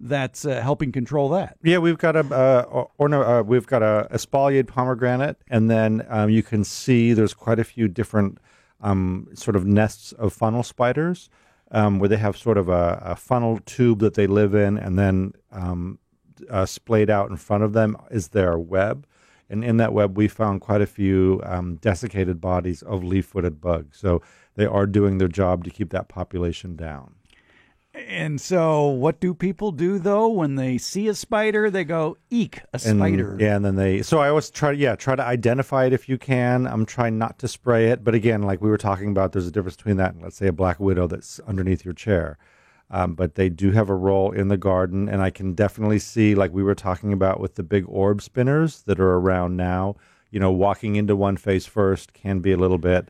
that's uh, helping control that.
Yeah, we've got a uh, or, or no, uh, we've got a espalier pomegranate, and then um, you can see there's quite a few different um, sort of nests of funnel spiders um, where they have sort of a, a funnel tube that they live in, and then um, uh, splayed out in front of them is their web. And in that web, we found quite a few um, desiccated bodies of leaf-footed bugs. So they are doing their job to keep that population down.
And so, what do people do though when they see a spider? They go, "Eek, a
And,
spider!"
Yeah, and then they. So I always try. To yeah, try to identify it if you can. I'm trying not to spray it, but again, like we were talking about, there's a difference between that and let's say a black widow that's underneath your chair. Um, but they do have a role in the garden, and I can definitely see, like we were talking about with the big orb spinners that are around now. You know, walking into one face first can be a little bit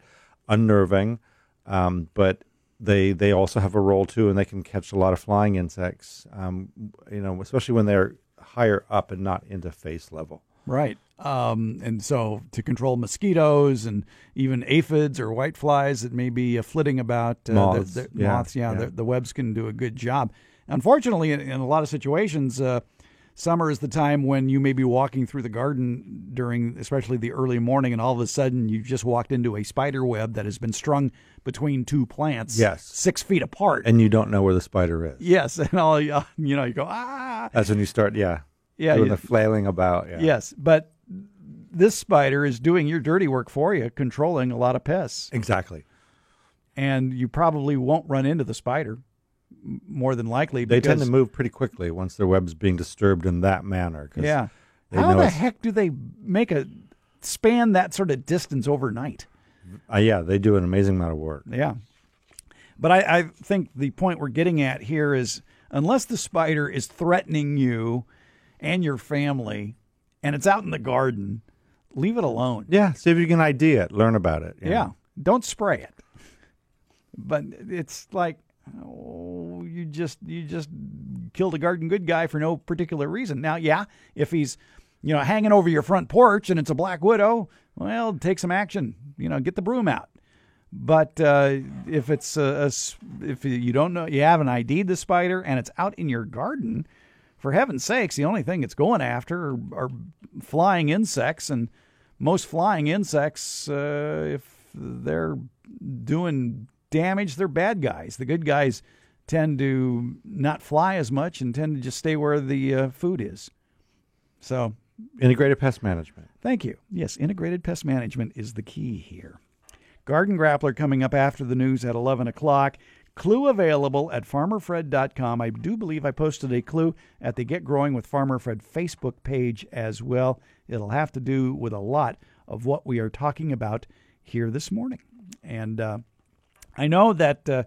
unnerving, um, but they they also have a role too, and they can catch a lot of flying insects. Um, you know, especially when they're higher up and not into face level.
Right. Um, and so to control mosquitoes and even aphids or whiteflies that may be uh, flitting about, uh,
Moths,
the, the,
yeah,
moths, yeah,
yeah.
The, the webs can do a good job. Unfortunately, in, in a lot of situations, uh, summer is the time when you may be walking through the garden during, especially the early morning, and all of a sudden you've just walked into a spider web that has been strung between two plants,
Yes.
six feet apart.
And you don't know where the spider is.
yes, and all you you know, you go ah,
That's when you start, yeah,
yeah,
doing
you-
the flailing about. Yeah.
Yes, but this spider is doing your dirty work for you, controlling a lot of pests,
exactly.
and you probably won't run into the spider more than likely.
They tend to move pretty quickly once their web's being disturbed in that manner.
Yeah. How the heck do they make a span that sort of distance overnight?
Uh, yeah, they do an amazing amount of work.
Yeah. But I, I think the point we're getting at here is unless the spider is threatening you and your family and it's out in the garden, leave it alone.
Yeah, see if you can ID it, learn about it.
Yeah.
know.
Don't spray it. But it's like oh, you just you just killed a garden good guy for no particular reason. Now, yeah, if he's you know hanging over your front porch and it's a black widow, well, take some action. You know, get the broom out. But uh, if it's a, a if you don't know you haven't ID'd the spider and it's out in your garden, for heaven's sakes, the only thing it's going after are, are flying insects, and most flying insects, uh, if they're doing damage, they're bad guys. The good guys tend to not fly as much and tend to just stay where the uh, food is. So,
Integrated pest management.
thank you. Yes, integrated pest management is the key here. Garden Grappler coming up after the news at 11 o'clock. Clue available at farmerfred.com. I do believe I posted a clue at the Get Growing with Farmer Fred Facebook page as well. It'll have to do with a lot of what we are talking about here this morning. And uh, I know that uh,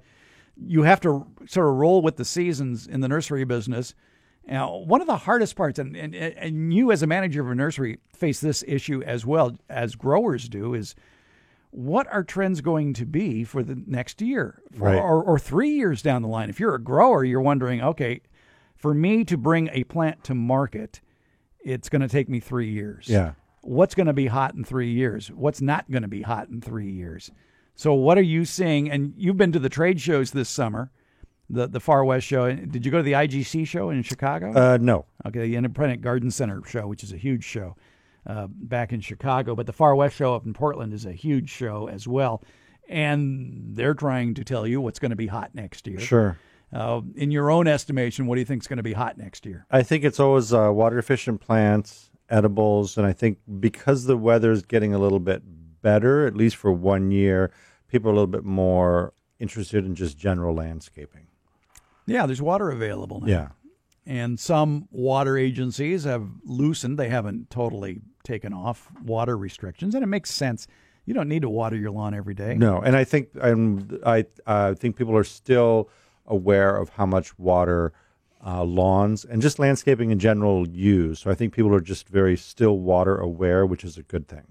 you have to sort of roll with the seasons in the nursery business. Now, one of the hardest parts, and, and, and you as a manager of a nursery face this issue as well as growers do, is what are trends going to be for the next year for,
Right.
or, or three years down the line? If you're a grower, you're wondering, okay, for me to bring a plant to market, it's going to take me three years.
Yeah.
What's going to be hot in three years? What's not going to be hot in three years? So, what are you seeing? And you've been to the trade shows this summer, the the Far West show. Did you go to the IGC show in Chicago?
Uh, no.
Okay, the Independent Garden Center show, which is a huge show uh, back in Chicago, but the Far West show up in Portland is a huge show as well. And they're trying to tell you what's going to be hot next year.
Sure.
Uh, in your own estimation, what do you think is going to be hot next year?
I think it's always uh, water efficient plants, edibles, and I think because the weather is getting a little bit better, at least for one year, people are a little bit more interested in just general landscaping.
Yeah, there's water available now.
Yeah.
And some water agencies have loosened, they haven't totally taken off water restrictions, and it makes sense. You don't need to water your lawn every day.
No, and I think um, I uh, think people are still aware of how much water uh, lawns and just landscaping in general use. So I think people are just very still water aware, which is a good thing.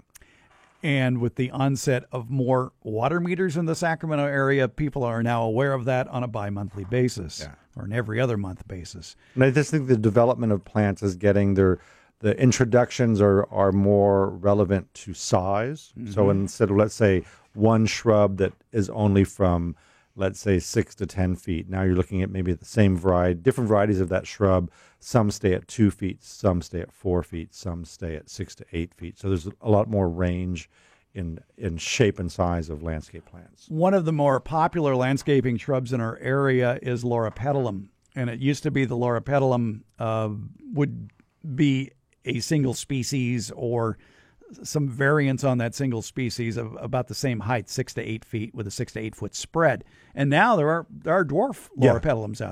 And with the onset of more water meters in the Sacramento area, people are now aware of that on a bi monthly basis
Yeah.
or an every other month basis.
And I just think the development of plants is getting their the introductions are are more relevant to size. So instead of let's say one shrub that is only from let's say six to ten feet, now you're looking at maybe the same variety, different varieties of that shrub. Some stay at two feet, some stay at four feet, some stay at six to eight feet. So there's a lot more range in in shape and size of landscape plants.
One of the more popular landscaping shrubs in our area is Loropetalum, and it used to be the Loropetalum uh, would be a single species or some variants on that single species of about the same height, six to eight feet, with a six to eight foot spread. And now there are there are dwarf
Yeah.
Out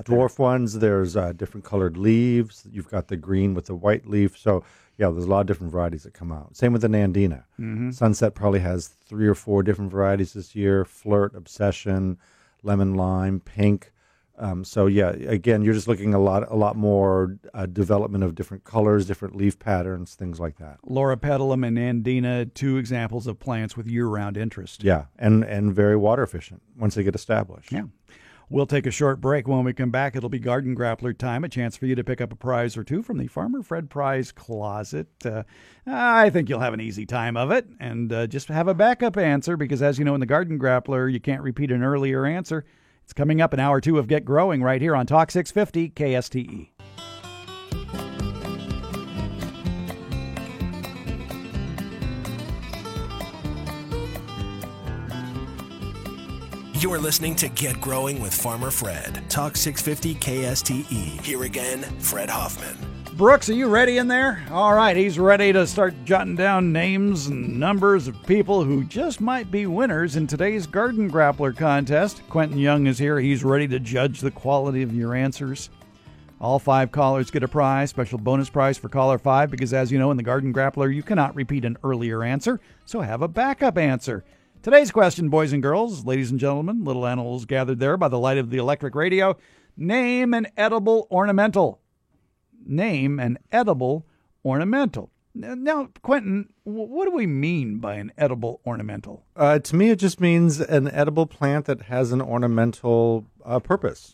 there.
dwarf ones. There's uh, different colored leaves. You've got the green with the white leaf. So yeah, there's a lot of different varieties that come out. Same with the Nandina.
Mm-hmm.
Sunset probably has three or four different varieties this year: flirt, obsession, lemon lime, pink. Um, so yeah, again, you're just looking a lot, a lot more uh, development of different colors, different leaf patterns, things like that.
Loropetalum and Nandina, two examples of plants with year-round interest.
Yeah, and and very water efficient once they get established.
Yeah. We'll take a short break. When we come back, it'll be Garden Grappler time, a chance for you to pick up a prize or two from the Farmer Fred Prize Closet. Uh, I think you'll have an easy time of it. And uh, just have a backup answer because, as you know, in the Garden Grappler, you can't repeat an earlier answer. It's coming up in hour two of Get Growing right here on Talk 650 KSTE.
You're listening to Get Growing with Farmer Fred. Talk 650 KSTE. Here again, Fred Hoffman.
Brooks, are you ready in there? All right, he's ready to start jotting down names and numbers of people who just might be winners in today's Garden Grappler contest. Quentin Young is here. He's ready to judge the quality of your answers. All five callers get a prize, special bonus prize for caller five, because as you know, in the Garden Grappler, you cannot repeat an earlier answer, so have a backup answer. Today's question, boys and girls, ladies and gentlemen, little animals gathered there by the light of the electric radio name an edible ornamental name an edible ornamental. Now, Quentin, what do we mean by an edible ornamental?
Uh, to me, it just means an edible plant that has an ornamental uh, purpose.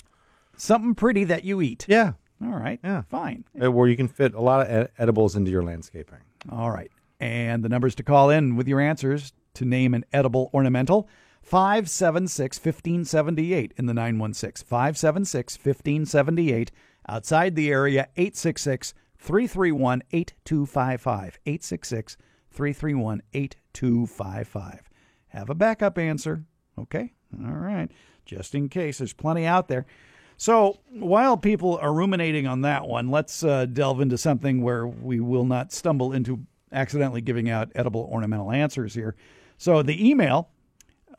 Something pretty that you eat.
Yeah,
All right.
Yeah.
Fine.
uh, where you can fit a lot of ed- edibles into your landscaping.
All right. And the numbers to call in with your answers to name an edible ornamental 576 1578 in the 916. 576 1578. Outside the area, 866 331 8255. 866 331 8255. Have a backup answer. Okay? All right. Just in case. There's plenty out there. So while people are ruminating on that one, let's uh, delve into something where we will not stumble into accidentally giving out edible ornamental answers here. So the email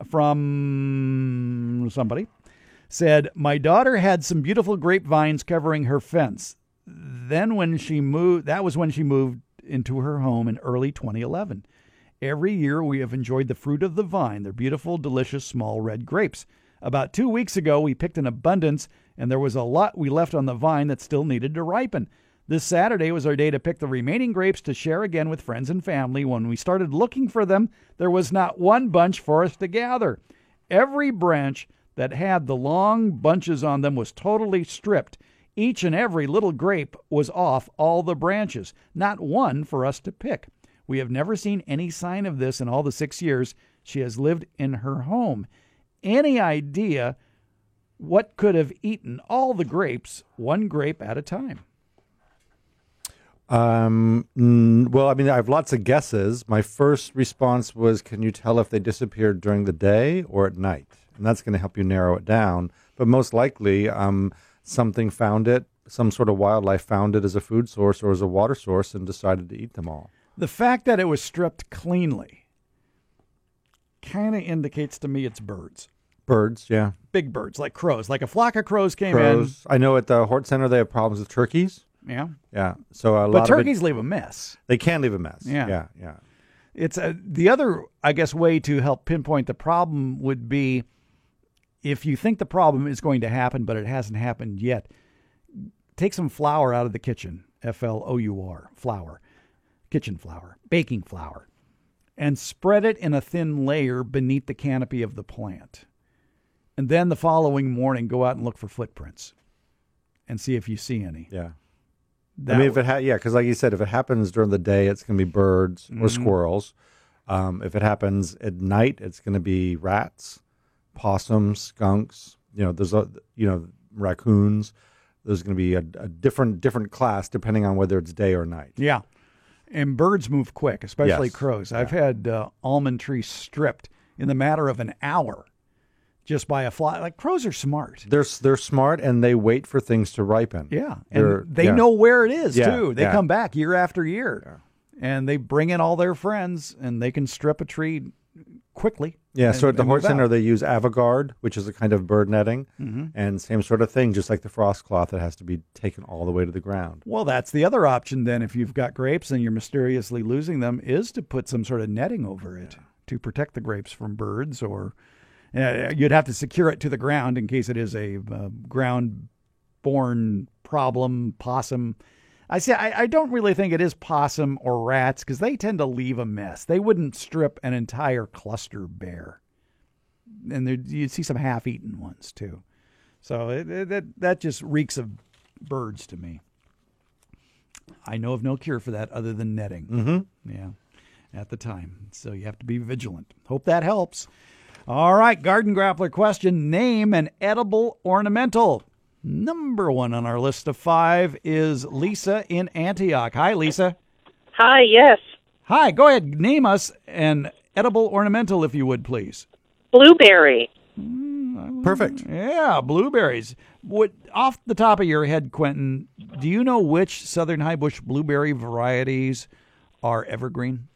from somebody said, My daughter had some beautiful grapevines covering her fence. Then when she moved, that was when she moved into her home in early 2011. Every year we have enjoyed the fruit of the vine. They're beautiful, delicious, small red grapes. About two weeks ago, we picked an abundance, and there was a lot we left on the vine that still needed to ripen. This Saturday was our day to pick the remaining grapes to share again with friends and family. When we started looking for them, there was not one bunch for us to gather. Every branch that had the long bunches on them was totally stripped. Each and every little grape was off all the branches, not one for us to pick. We have never seen any sign of this in all the six years she has lived in her home. Any idea what could have eaten all the grapes, one grape at a time?
Um, well, I mean, I have lots of guesses. My first response was, "Can you tell if they disappeared during the day or at night?" And that's going to help you narrow it down. But most likely, um, something found it. Some sort of wildlife found it as a food source or as a water source and decided to eat them all.
The fact that it was stripped cleanly kind of indicates to me it's birds.
Birds, yeah,
Big birds, like crows. Like a flock of crows came
crows. I know at the Hort Center they have problems with turkeys.
Yeah.
Yeah, so a
But
lot of
turkeys
it,
leave a mess.
they can leave a mess.
Yeah.
yeah, yeah.
It's a, the other, I guess, way to help pinpoint the problem would be if you think the problem is going to happen, but it hasn't happened yet, take some flour out of the kitchen, F L O U R, flour, kitchen flour, baking flour, and spread it in a thin layer beneath the canopy of the plant. And then the following morning, go out and look for footprints and see if you see any.
Yeah.
That
I mean, if it ha- yeah, because like you said, if it happens during the day, it's going to be birds
Mm-hmm.
or squirrels. Um, if it happens at night, it's going to be rats, possums, skunks. You know, there's a you know raccoons. There's going to be a, a different different class depending on whether it's day or night.
Yeah. And birds move quick, especially
Yes.
crows. I've had uh, almond trees stripped in the matter of an hour just by a fly. Like crows are smart.
They're they're smart and they wait for things to ripen.
Yeah.
They're-
And they
yeah.
know where it is,
Yeah,
too. They
yeah.
come back year after year. And they bring in all their friends and they can strip a tree quickly.
Yeah, so at the
and Hort
Center, they use Avogard, which is a kind of bird netting,
Mm-hmm.
and same sort of thing, just like the frost cloth, that has to be taken all the way to the ground.
Well, that's the other option then. If you've got grapes and you're mysteriously losing them, is to put some sort of netting over it to protect the grapes from birds, or uh, you'd have to secure it to the ground in case it is a uh, ground born problem. Possum. I say I, I don't really think it is possum or rats because they tend to leave a mess. They wouldn't strip an entire cluster bare, and there, you'd see some half-eaten ones too. So it, it, that that just reeks of birds to me. I know of no cure for that other than netting. Mm-hmm. Yeah, at the time. So you have to be vigilant. Hope that helps. All right, garden grappler question: Name an edible ornamental. Number one on our list of five is Lisa in Antioch. Hi, Lisa.
Hi, yes.
Hi. Go ahead. Name us an edible ornamental, if you would, please.
Blueberry.
Mm, Perfect.
Yeah, blueberries. What off the top of your head, Quentin? Do you know which southern high bush blueberry varieties are evergreen?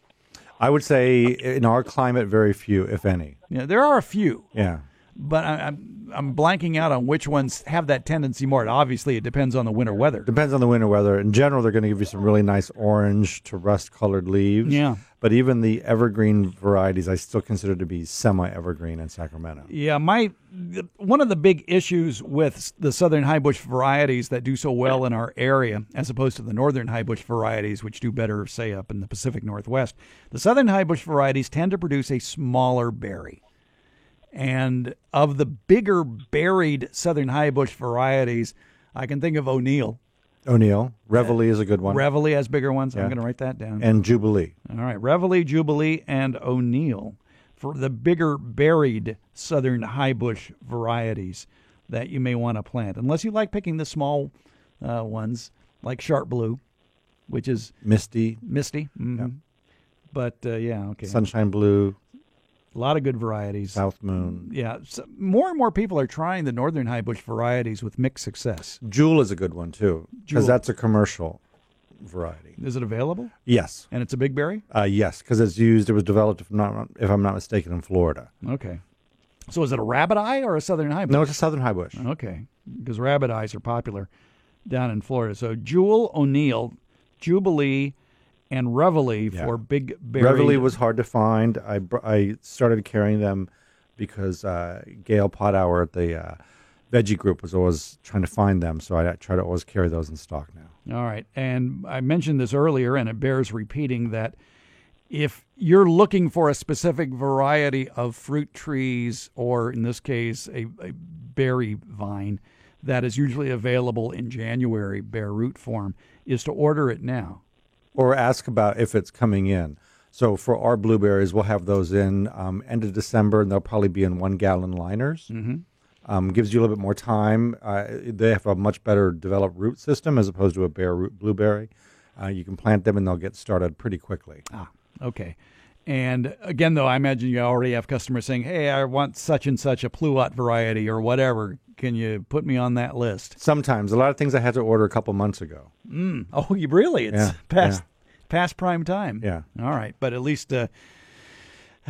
I would say in our climate, very few, if any.
Yeah, there are a few,
Yeah.
But I, I'm I'm blanking out on which ones have that tendency more. Obviously, it depends on the winter weather.
Depends on the winter weather. In general, they're going to give you some really nice orange to rust colored leaves.
Yeah.
But even the evergreen varieties, I still consider to be semi evergreen in Sacramento.
Yeah, my one of the big issues with the southern high bush varieties that do so well in our area, as opposed to the northern high bush varieties, which do better, say, up in the Pacific Northwest, the southern high bush varieties tend to produce a smaller berry. And of the bigger berried southern high bush varieties, I can think of O'Neal.
O'Neal, Reveille is a good one.
Reveille has bigger ones. I'm going to write that down.
and Jubilee.
All right, Reveille, Jubilee, and O'Neal for the bigger berried southern high bush varieties that you may want to plant, unless you like picking the small uh, ones like sharp blue, which is
Misty,
misty. hmm But uh, yeah, okay,
Sunshine Blue,
a lot of good varieties.
South Moon.
Yeah, so more and more people are trying the northern high bush varieties with mixed success.
Jewel is a good one too, because that's a commercial variety.
Is it available?
Yes,
And it's a big berry.
uh, yes, because it's used. It was developed, if, I'm not, if I'm not mistaken, in Florida.
Okay. So is it a rabbit eye or a southern high bush?
No, it's a Southern High Bush.
Okay, because rabbit eyes are popular down in Florida. So Jewel O'Neal, Jubilee, and Reveille
Yeah.
for big berry.
Reveille was hard to find. I I started carrying them because uh, Gail Pothour at the uh, Veggie Group was always trying to find them, so I try to always carry those in stock now.
All right, and I mentioned this earlier, and it bears repeating that if you're looking for a specific variety of fruit trees, or in this case, a, a berry vine that is usually available in January, bare root form, is to order it now.
Or ask about if it's coming in. So for our blueberries, we'll have those in um, end of December, and they'll probably be in one gallon liners. Mm-hmm. Um, gives you a little bit more time. Uh, they have a much better developed root system as opposed to a bare root blueberry. Uh, you can plant them, and they'll get started pretty quickly.
Ah, okay. And again, though, I imagine you already have customers saying, "Hey, I want such and such a pluot variety or whatever. Can you put me on that list?"
Sometimes a lot of things I had to order a couple months ago.
Oh, you really? It's
Yeah,
past past prime time.
Yeah.
All right, but at least uh,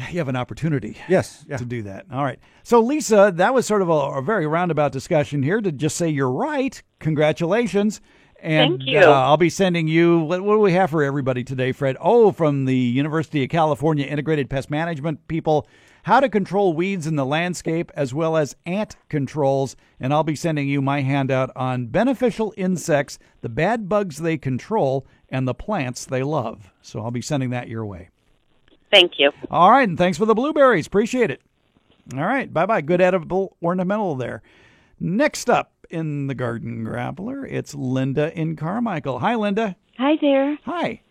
you have an opportunity.
Yes, yeah.
To do that. All right. So, Lisa, that was sort of a, a very roundabout discussion here to just say you're right. Congratulations. And
Thank you.
Uh, I'll be sending you, what, what do we have for everybody today, Fred? Oh, from the University of California Integrated Pest Management people, how to control weeds in the landscape as well as ant controls. And I'll be sending you my handout on beneficial insects, the bad bugs they control, and the plants they love. So I'll be sending that your way.
Thank you.
All right, and thanks for the blueberries. Appreciate it. All right, bye bye. Good edible ornamental there. Next up, in the Garden Grappler. It's Linda in Carmichael. Hi, Linda.
Hi there.
Hi.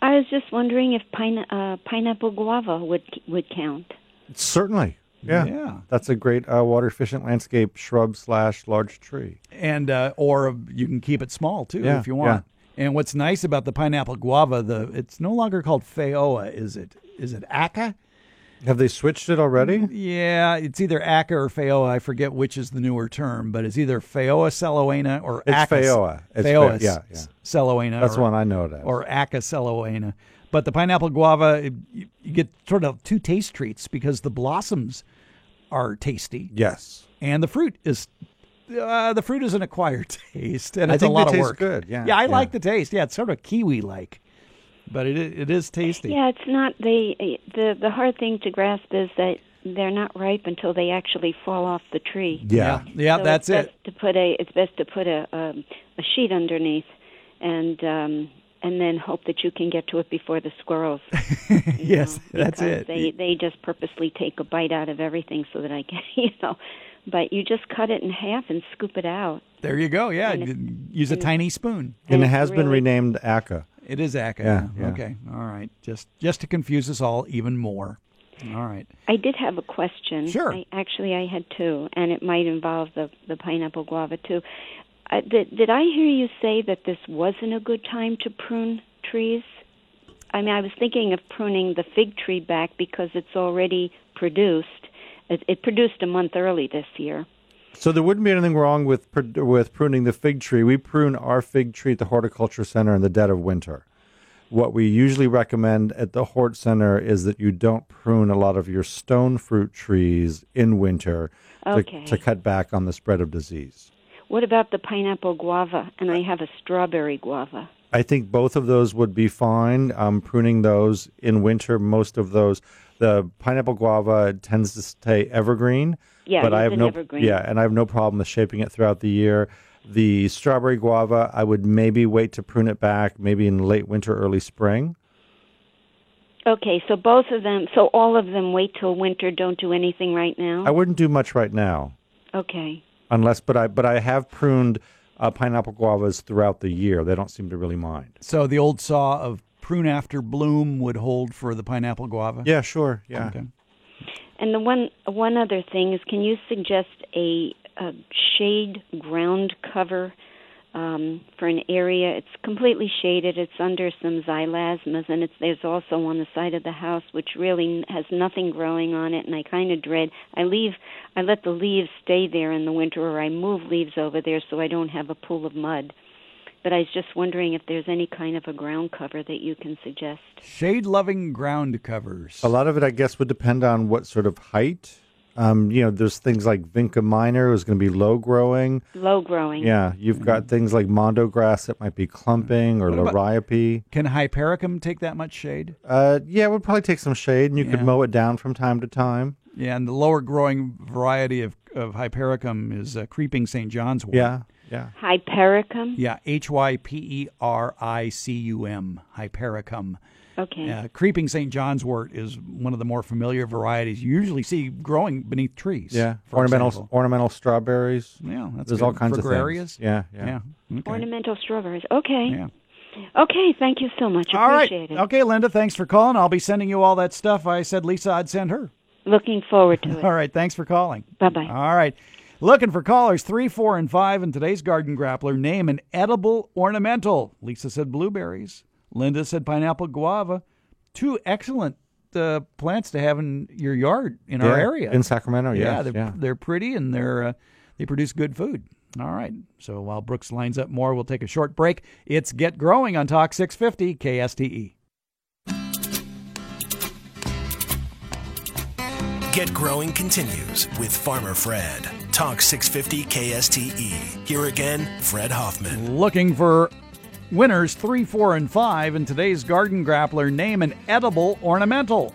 I was just wondering if pine, uh, pineapple guava would would count.
Certainly. Yeah.
Yeah.
That's a great uh, water efficient landscape shrub slash large tree.
And uh, or you can keep it small too
Yeah,
if you want. Yeah. And what's nice about the pineapple guava, the it's no longer called Feijoa, is it? Is it Acca?
Have they switched it already?
Yeah, it's either Acca or Feijoa. I forget which is the newer term, but it's either Feijoa sellowiana or
It's
Acca
Feijoa. It's
Feijoa
Fe- yeah, yeah.
sellowiana.
That's
or,
one I know it as.
or Acca sellowiana. But the pineapple guava, it- you, you get sort of two taste treats because the blossoms are tasty
yes.
and the fruit is uh, the fruit is an acquired taste, and
I
it's
think
a lot
they
of
taste
work.
good, yeah,
yeah, I
yeah.
like the taste. Yeah, it's sort of kiwi like, but it it is tasty.
Yeah, it's not they. The the hard thing to grasp is that they're not ripe until they actually fall off the tree.
Yeah.
yeah, yeah,
So
that's
it's
it.
To put a it's best to put a um, a sheet underneath, and um, and then hope that you can get to it before the squirrels.
Yes,
know,
that's it.
They they just purposely take a bite out of everything so that I can you know, but you just cut it in half and scoop it out.
There you go. Yeah,
And
use a tiny spoon.
And it
it's
has been renamed Acca.
It is Acca.
Yeah, yeah.
Okay. All right. Just just to confuse us all even more. All right.
I did have a question.
Sure.
I, actually, I had two, and it might involve the the pineapple guava too. Uh, did did I hear you say that this wasn't a good time to prune trees? I mean, I was thinking of pruning the fig tree back because it's already produced. It, it produced a month early this year.
So there wouldn't be anything wrong with with pruning the fig tree. We prune our fig tree at the horticulture center in the dead of winter. What we usually recommend at the Hort Center is that you don't prune a lot of your stone fruit trees in winter to, to cut back on the spread of disease.
What about the pineapple guava? And I have a strawberry guava.
I think both of those would be fine. Um, pruning those in winter, most of those, the pineapple guava tends to stay evergreen.
Yeah,
but I have
an
no
evergreen.
yeah, and I have no problem with shaping it throughout the year. The strawberry guava, I would maybe wait to prune it back, maybe in late winter, early spring.
Okay, so both of them, so all of them wait till winter, don't do anything right now?
I wouldn't do much right now,
okay.
unless. But I but I have pruned uh, pineapple guavas throughout the year. They don't seem to really mind.
So the old saw of prune after bloom would hold for the pineapple guava.
Yeah, sure. Yeah.
Okay.
And the one one other thing is, can you suggest a, a shade ground cover um, for an area? It's completely shaded. It's under some xylosmas, and it's there's also on the side of the house which really has nothing growing on it. And I kind of dread. I leave. I let the leaves stay there in the winter, or I move leaves over there so I don't have a pool of mud. But I was just wondering if there's any kind of a ground cover that you can suggest.
Shade loving ground covers.
A lot of it, I guess, would depend on what sort of height. Um, you know, there's things like vinca minor is going to be low growing.
Low growing.
Yeah, you've got things like mondo grass that might be clumping or
What about-
liriope.
Can hypericum take that much shade?
Uh, yeah, it would probably take some shade, and you
Yeah.
could mow it down from time to time.
Yeah, and the lower growing variety of, of hypericum is uh, creeping St. John's wort.
Yeah, yeah.
Hypericum.
Yeah, H Y P E R I C U M, hypericum.
Okay.
Uh, creeping St. John's wort is one of the more familiar varieties you usually see growing beneath trees.
Yeah,
for
ornamental
example.
ornamental strawberries.
Yeah, that's
There's
good.
all kinds
for
of
gregarious.
things. Yeah, yeah.
Yeah. Okay.
Ornamental strawberries. Okay.
Yeah.
Okay, thank you so much.
All right.
Appreciate it.
Okay, Linda, thanks for calling. I'll be sending you all that stuff I said Lisa I'd send her.
Looking forward to it.
All right, thanks for calling.
Bye bye.
All right. Looking for callers three, four, and five in today's Garden Grappler. Name an edible ornamental. Lisa said blueberries. Linda said pineapple guava. Two excellent uh, plants to have in your yard in our area.
in Sacramento.
yeah,
yes,
they're
yeah.
they're pretty and they're uh, they produce good food. All right. So while Brooks lines up more, we'll take a short break. It's Get Growing on Talk 650 KSTE.
Get Growing continues with Farmer Fred. Talk 650 KSTE. Here again, Fred Hoffman.
Looking for winners three, four, and five in today's Garden Grappler. Name an edible ornamental.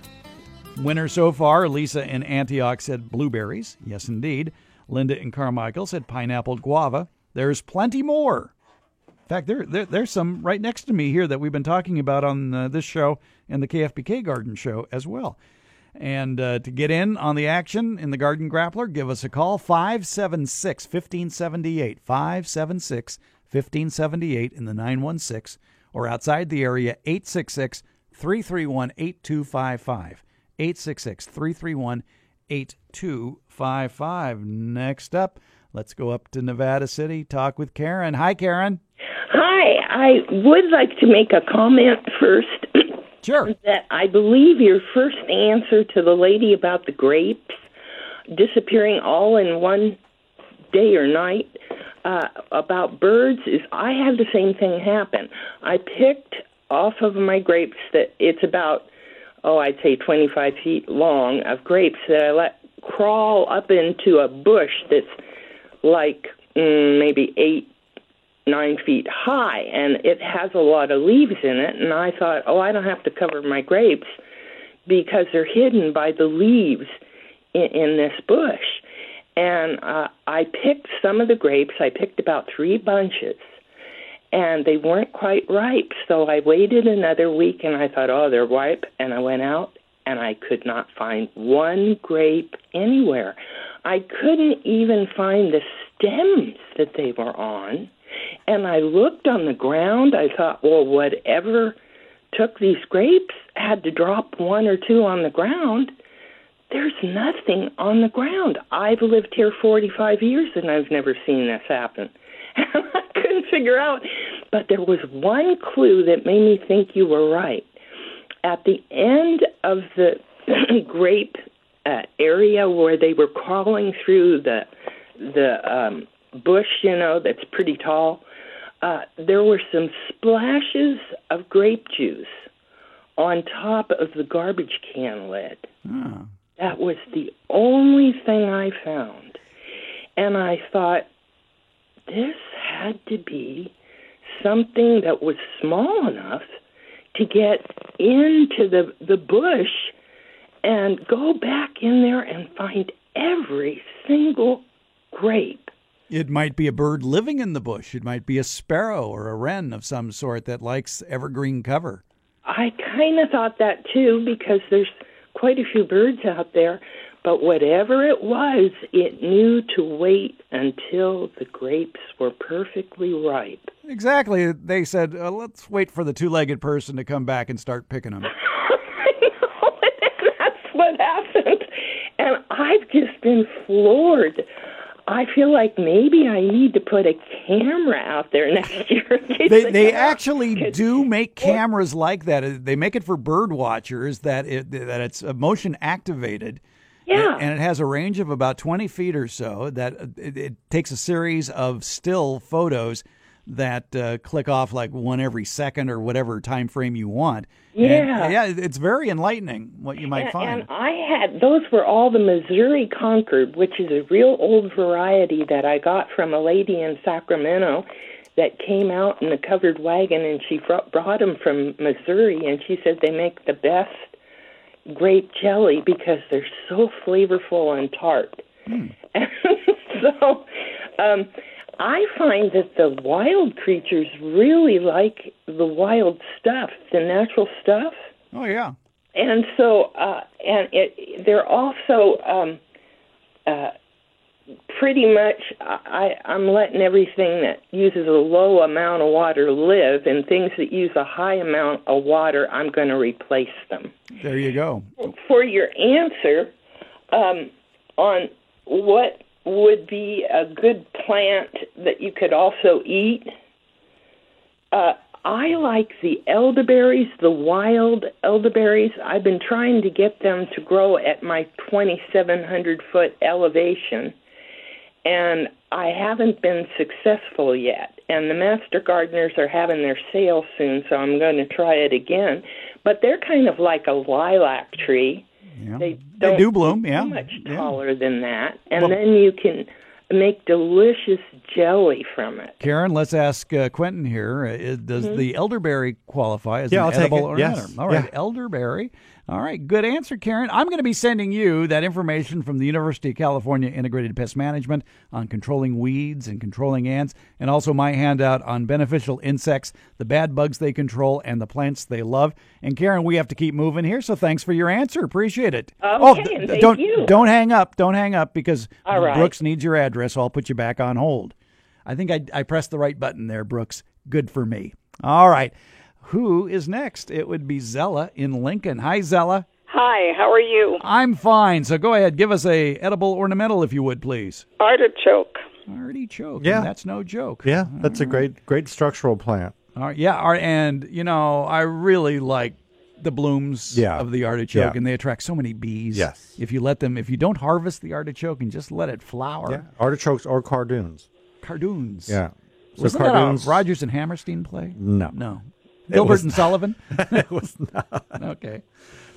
Winner so far, Lisa in Antioch said blueberries. Yes, indeed. Linda in Carmichael said pineapple guava. There's plenty more. In fact, there, there there's some right next to me here that we've been talking about on uh, this show and the KFBK Garden Show as well. And uh, to get in on the action in the Garden Grappler, give us a call 576 1578. 576 1578 in the 916 or outside the area 866 331 8255. 866 331 8255. Next up, let's go up to Nevada City, talk with Karen. Hi, Karen.
Hi, I would like to make a comment first.
Sure.
that I believe your first answer to the lady about the grapes disappearing all in one day or night uh, about birds is I had the same thing happen. I picked off of my grapes that it's about oh I'd say 25 feet long of grapes that I let crawl up into a bush that's like mm, maybe eight nine feet high and it has a lot of leaves in it and I thought oh I don't have to cover my grapes because they're hidden by the leaves in, in this bush and uh, I picked some of the grapes. I picked about three bunches, and they weren't quite ripe. So I waited another week, and I thought, oh, they're ripe. And I went out, and I could not find one grape anywhere. I couldn't even find the stems that they were on. And I looked on the ground. I thought, well, whatever took these grapes had to drop one or two on the ground there's nothing on the ground. I've lived here 45 years and I've never seen this happen. I couldn't figure out, but there was one clue that made me think you were right. At the end of the grape uh, area where they were crawling through the the um, bush, you know, that's pretty tall, uh, there were some splashes of grape juice on top of the garbage can lid.
Oh.
That was the only thing I found. And I thought, this had to be something that was small enough to get into the, the bush and go back in there and find every single grape.
It might be a bird living in the bush. It might be a sparrow or a wren of some sort that likes evergreen cover.
I kind of thought that too because there's quite a few birds out there, but whatever it was, it knew to wait until the grapes were perfectly ripe.
Exactly. They said, uh, let's wait for the two legged person to come back and start picking them.
I know, that's what happened. And I've just been floored. I feel like maybe I need to put a camera out there next year.
they they actually do make cameras like that. They make it for bird watchers that it, that it's motion activated.
Yeah.
And, it has a range of about 20 feet or so that it, it takes a series of still photos that uh, click off like one every second or whatever time frame you want.
Yeah,
and, yeah, it's very enlightening what you might
and,
find.
And I had those were all the Missouri Concord, which is a real old variety that I got from a lady in Sacramento that came out in a covered wagon, and she brought them from Missouri, and she said they make the best grape jelly because they're so flavorful and tart.
Hmm.
so. um I find that the wild creatures really like the wild stuff, the natural stuff.
Oh yeah.
And so, uh, and it, they're also um, uh, pretty much. I, I'm letting everything that uses a low amount of water live, and things that use a high amount of water, I'm going to replace them.
There you go.
For your answer um, on what would be a good plant that you could also eat. Uh, I like the elderberries, the wild elderberries. I've been trying to get them to grow at my 2,700 foot elevation, and I haven't been successful yet. And the master gardeners are having their sale soon, so I'm going to try it again. But they're kind of like a lilac tree
yeah.
They,
they do bloom, yeah.
Much
yeah.
taller than that, and
well,
then you can make delicious jelly from it.
Karen, let's ask uh, Quentin here. Uh, does
Mhm.
the elderberry qualify as
Yeah,
an
I'll take it.
ornamental?
Yes.
All right,
Yeah.
elderberry. All right, good answer, Karen. I'm going to be sending you that information from the University of California Integrated Pest Management on controlling weeds and controlling ants, and also my handout on beneficial insects, the bad bugs they control, and the plants they love. And Karen, we have to keep moving here, so thanks for your answer. Appreciate it. oh,
Okay, and thank
don't
you.
don't hang up. Don't hang up because
right.
Brooks needs your address. So I'll put you back on hold. I think I, I pressed the right button there, Brooks. Good for me. All right. Who is next? It would be Zella in Lincoln. Hi, Zella.
Hi, how are you?
I'm fine. So go ahead, give us a edible ornamental, if you would, please.
Artichoke.
Artichoke.
Yeah.
that's no joke.
Yeah, that's a great great structural plant.
All right, yeah, ar- and you know, I really like the blooms
Yeah.
of the artichoke,
Yeah.
and they attract so many bees.
Yes.
If you let them, if you don't harvest the artichoke and just let it flower,
Yeah, artichokes or cardoons.
cardoons.
Yeah. So
Wasn't
cardoons.
that a Rodgers and Hammerstein play?
No.
No. Gilbert and Sullivan?
it was not.
okay.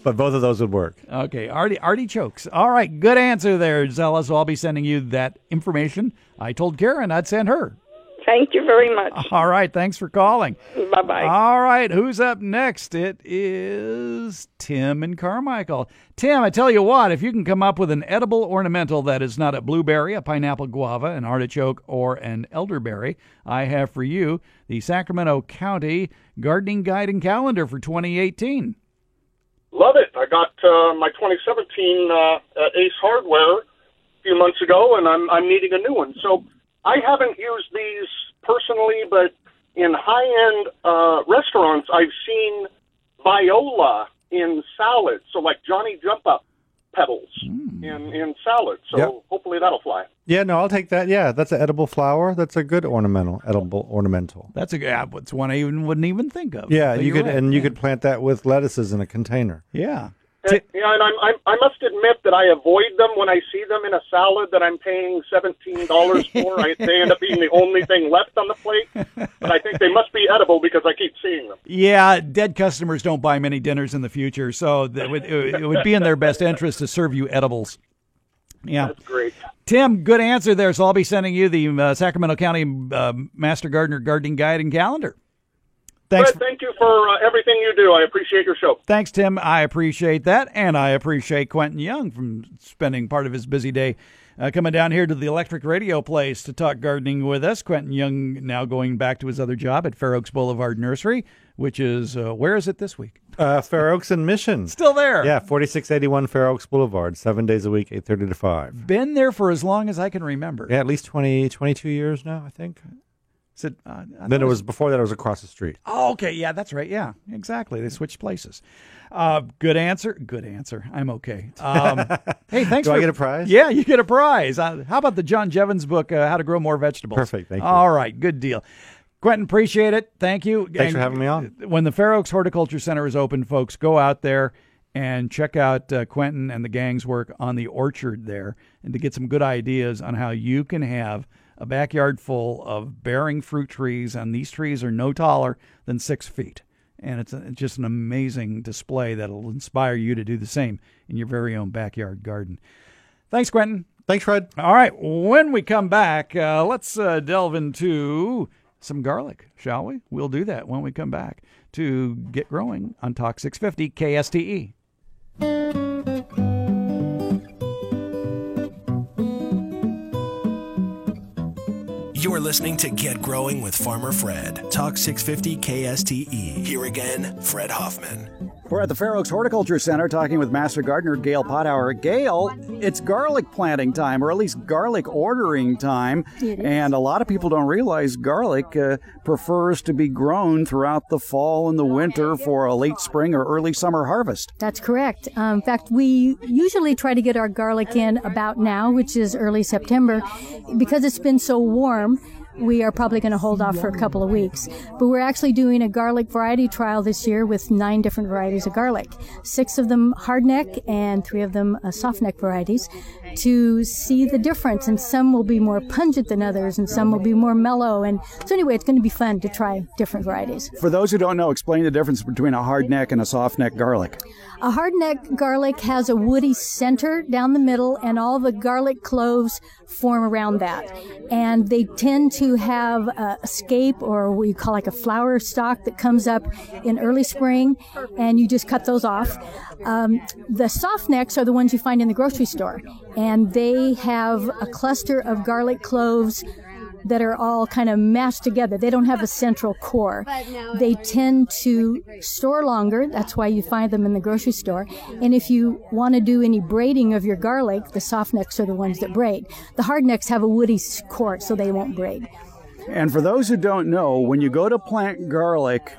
But both of those would work.
Okay, arti- artichokes. All right, good answer there, Zella. So I'll be sending you that information. I told Karen I'd send her.
Thank you very much.
All right, thanks for calling.
Bye bye.
All right, who's up next? It is Tim and Carmichael. Tim, I tell you what, if you can come up with an edible ornamental that is not a blueberry, a pineapple guava, an artichoke, or an elderberry, I have for you the Sacramento County Gardening Guide and Calendar for 2018.
Love it. I got uh, my 2017 uh, at Ace Hardware a few months ago, and I'm I'm needing a new one. So I haven't used these personally, but in high-end uh, restaurants, I've seen viola in salads. So like Johnny Jump Up petals in in salads. So
Yep.
hopefully that'll fly.
Yeah, no, I'll take that. Yeah, that's an edible flower. That's a good ornamental, edible ornamental.
That's a yeah, it's one I even wouldn't even think of.
Yeah,
But
you could
right,
and you could plant that with lettuces in a container.
Yeah.
Yeah, and I'm, I'm, I must admit that I avoid them when I see them in a salad that I'm paying seventeen dollars for. I, they end up being the only thing left on the plate, but I think they must be edible because I keep seeing them.
Yeah, dead customers don't buy many dinners in the future, so that would, it would be in their best interest to serve you edibles. Yeah.
That's great.
Tim, good answer there. So I'll be sending you the uh, Sacramento County uh, Master Gardener Gardening Guide and Calendar. Thanks.
Fred, thank you for uh, everything you do. I appreciate your show.
Thanks, Tim. I appreciate that. And I appreciate Quentin Young from spending part of his busy day uh, coming down here to the electric radio place to talk gardening with us. Quentin Young now going back to his other job at Fair Oaks Boulevard Nursery, which is, uh, where is it this week?
Uh, Fair Oaks and Mission.
Still there.
Yeah, 4681 Fair Oaks Boulevard, seven days a week, 8.30 to 5.
Been there for as long as I can remember.
Yeah, at least 20, 22 years now, I think.
It, uh, I
Then it was, before that, it was across the street.
Oh, okay. Yeah, that's right. Yeah, exactly. They switched places. Uh, good answer. Good answer. I'm okay. Um, hey, thanks.
Do I
for,
get a prize?
Yeah, you get a prize. Uh, how about the John Jeavons book, uh, How to Grow More Vegetables?
Perfect. Thank you.
All right. Good deal. Quentin, appreciate it. Thank you.
Thanks for having me on.
When the Fair Oaks Horticulture Center is open, folks, go out there and check out uh, Quentin and the gang's work on the orchard there and to get some good ideas on how you can have a backyard full of bearing fruit trees. And these trees are no taller than six feet. And it's, a, it's just an amazing display that'll inspire you to do the same in your very own backyard garden. Thanks, Quentin.
Thanks, Fred.
All right. When we come back, uh, let's uh, delve into some garlic, shall we? We'll do that when we come back to Get Growing on Talk 650 KSTE.
You're listening to Get Growing with Farmer Fred. Talk 650 KSTE. Here again, Fred Hoffman.
We're at the Fair Oaks Horticulture Center talking with Master Gardener Gail Pothauer. Gail, it's garlic planting time, or at least garlic ordering time. And a lot of people don't realize garlic uh, prefers to be grown throughout the fall and the winter for a late spring or early summer harvest.
That's correct. Um, in fact, we usually try to get our garlic in about now, which is early September, because it's been so warm. We are probably going to hold off for a couple of weeks. But we're actually doing a garlic variety trial this year with nine different varieties of garlic, six of them hardneck and three of them uh, softneck varieties to see the difference. And some will be more pungent than others and some will be more mellow. And so anyway, it's going to be fun to try different varieties.
For those who don't know, explain the difference between a hardneck and a softneck garlic.
A hardneck garlic has a woody center down the middle, and all the garlic cloves form around that. And they tend to have a scape or what you call like a flower stalk that comes up in early spring, and you just cut those off. Um, the soft necks are the ones you find in the grocery store, and they have a cluster of garlic cloves that are all kind of mashed together. They don't have a central core. They tend to store longer. That's why you find them in the grocery store. And if you want to do any braiding of your garlic, the soft necks are the ones that braid. The hard necks have a woody core, so they won't braid.
And for those who don't know, when you go to plant garlic,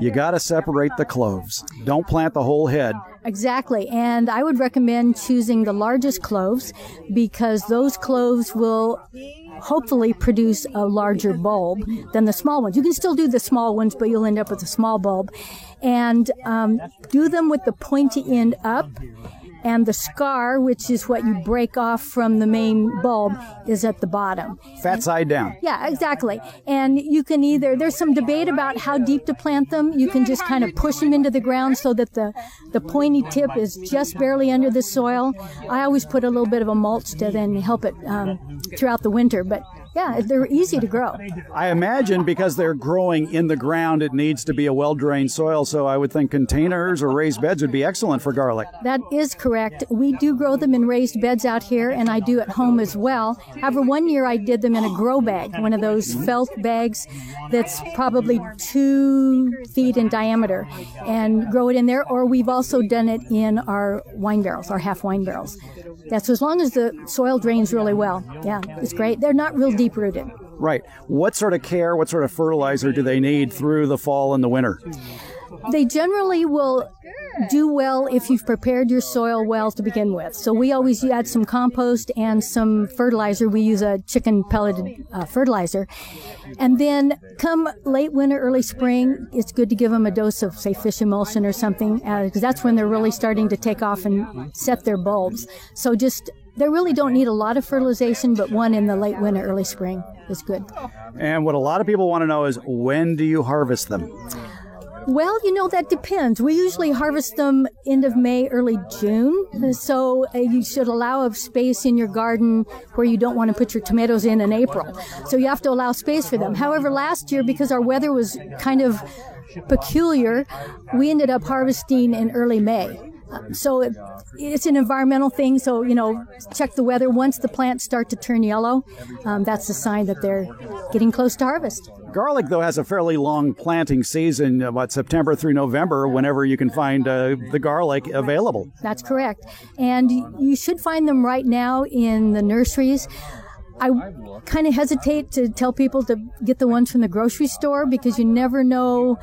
you got to separate the cloves. Don't plant the whole head.
Exactly. And I would recommend choosing the largest cloves because those cloves will hopefully produce a larger bulb than the small ones. You can still do the small ones, but you'll end up with a small bulb. And um, do them with the pointy end up. And the scar, which is what you break off from the main bulb, is at the bottom.
Fat side down.
Yeah, exactly. And you can either, there's some debate about how deep to plant them. You can just kind of push them into the ground so that the, the pointy tip is just barely under the soil. I always put a little bit of a mulch to then help it um, throughout the winter. But yeah, they're easy to grow.
I imagine because they're growing in the ground, it needs to be a well drained soil. So I would think containers or raised beds would be excellent for garlic.
That is correct. We do grow them in raised beds out here, and I do at home as well. However, one year I did them in a grow bag, one of those felt bags that's probably two feet in diameter, and grow it in there. Or we've also done it in our wine barrels, our half wine barrels. That's as long as the soil drains really well. Yeah, it's great. They're not real deep rooted.
Right. What sort of care, what sort of fertilizer do they need through the fall and the winter?
They generally will do well if you've prepared your soil well to begin with. So we always add some compost and some fertilizer. We use a chicken pelleted uh, fertilizer. And then come late winter, early spring, it's good to give them a dose of, say, fish emulsion or something, because uh, that's when they're really starting to take off and set their bulbs. So just they really don't need a lot of fertilization, but one in the late winter, early spring is good.
And what a lot of people want to know is when do you harvest them?
Well, you know, that depends. We usually harvest them end of May, early June. So uh, you should allow a space in your garden where you don't want to put your tomatoes in in April. So you have to allow space for them. However, last year, because our weather was kind of peculiar, we ended up harvesting in early May. So it, it's an environmental thing. So, you know, check the weather. Once the plants start to turn yellow, um, that's a sign that they're getting close to harvest.
Garlic, though, has a fairly long planting season, about September through November, whenever you can find uh, the garlic available.
That's correct. And you should find them right now in the nurseries. I kind of hesitate to tell people to get the ones from the grocery store because you never know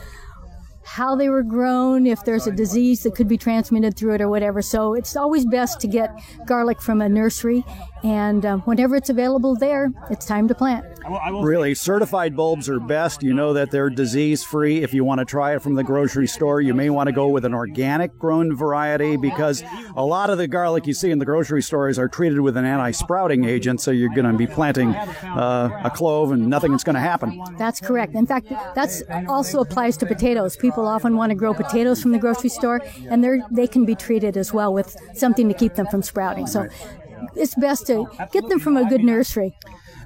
how they were grown, if there's a disease that could be transmitted through it or whatever. So it's always best to get garlic from a nursery, and uh, whenever it's available there, it's time to plant.
Really, certified bulbs are best. You know that they're disease free. If you want to try it from the grocery store, you may want to go with an organic grown variety because a lot of the garlic you see in the grocery stores are treated with an anti sprouting agent, so you're going to be planting uh, a clove and nothing's going to happen.
That's correct. In fact, that also applies to potatoes. People often want to grow potatoes from the grocery store, and they they can be treated as well with something to keep them from sprouting. So it's best to get them from a good nursery.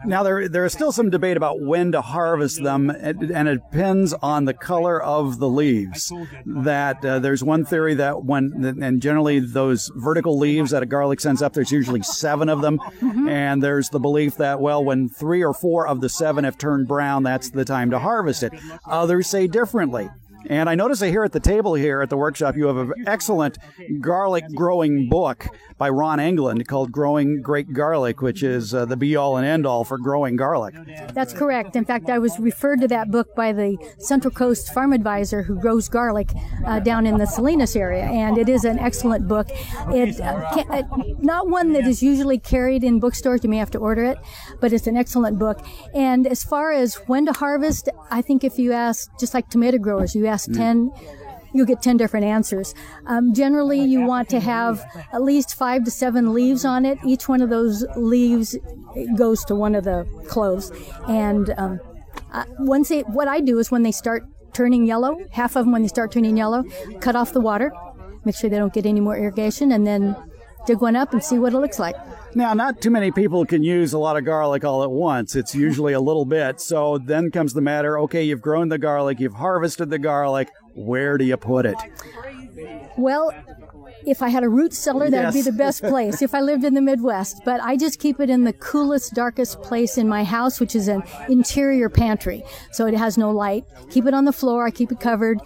Now there there is still some debate about when to harvest them, and it depends on the color of the leaves. That uh, there's one theory that when and generally those vertical leaves that a garlic sends up, there's usually seven of them, mm-hmm. and there's the belief that well, when three or four of the seven have turned brown, that's the time to harvest it. Others say differently. And I notice that here at the table here at the workshop, you have an excellent garlic growing book by Ron Engeland called Growing Great Garlic, which is uh, the be all and end all for growing garlic.
That's correct. In fact, I was referred to that book by the Central Coast Farm Advisor who grows garlic uh, down in the Salinas area, and it is an excellent book. It uh, can, uh, not one that is usually carried in bookstores. You may have to order it, but it's an excellent book. And as far as when to harvest, I think if you ask, just like tomato growers, you ask
Mm.
10, you'll get 10 different answers. Um, generally, you want to have at least five to seven leaves on it. Each one of those leaves goes to one of the cloves. And um, uh, once they, what I do is when they start turning yellow, half of them when they start turning yellow, cut off the water, make sure they don't get any more irrigation, and then dig one up and see what it looks like.
Now, not too many people can use a lot of garlic all at once. It's usually a little bit. So then comes the matter okay, you've grown the garlic, you've harvested the garlic. Where do you put it?
Well, if I had a root cellar, that would be the best place if I lived in the Midwest. But I just keep it in the coolest, darkest place in my house, which is an interior pantry. So it has no light. Keep it on the floor. I keep it covered.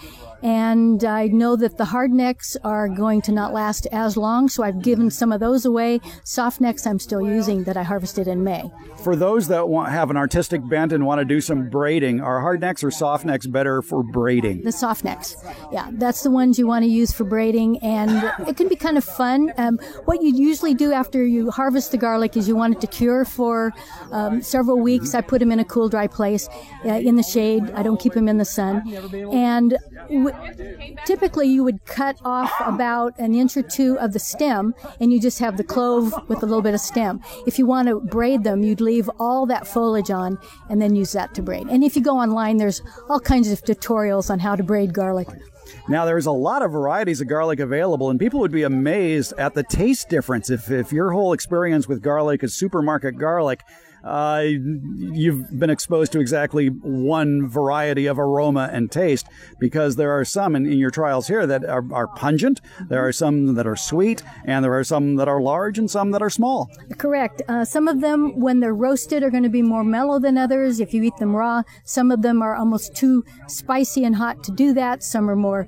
And I know that the hard necks are going to not last as long, so I've given some of those away. Soft necks I'm still using that I harvested in May.
For those that want, have an artistic bent and want to do some braiding, are hard necks or soft necks better for braiding?
The soft necks. Yeah, that's the ones you want to use for braiding, and it can be kind of fun. Um, what you usually do after you harvest the garlic is you want it to cure for um, several weeks. I put them in a cool, dry place uh, in the shade. I don't keep them in the sun. And w- typically, you would cut off about an inch or two of the stem, and you just have the clove with a little bit of stem. If you want to braid them, you'd leave all that foliage on and then use that to braid. And if you go online, there's all kinds of tutorials on how to braid garlic.
Now, there's a lot of varieties of garlic available, and people would be amazed at the taste difference. If, if your whole experience with garlic is supermarket garlic, uh, you've been exposed to exactly one variety of aroma and taste because there are some in, in your trials here that are, are pungent, there are some that are sweet, and there are some that are large and some that are small.
Correct. Uh, some of them, when they're roasted, are going to be more mellow than others. If you eat them raw, some of them are almost too spicy and hot to do that. Some are more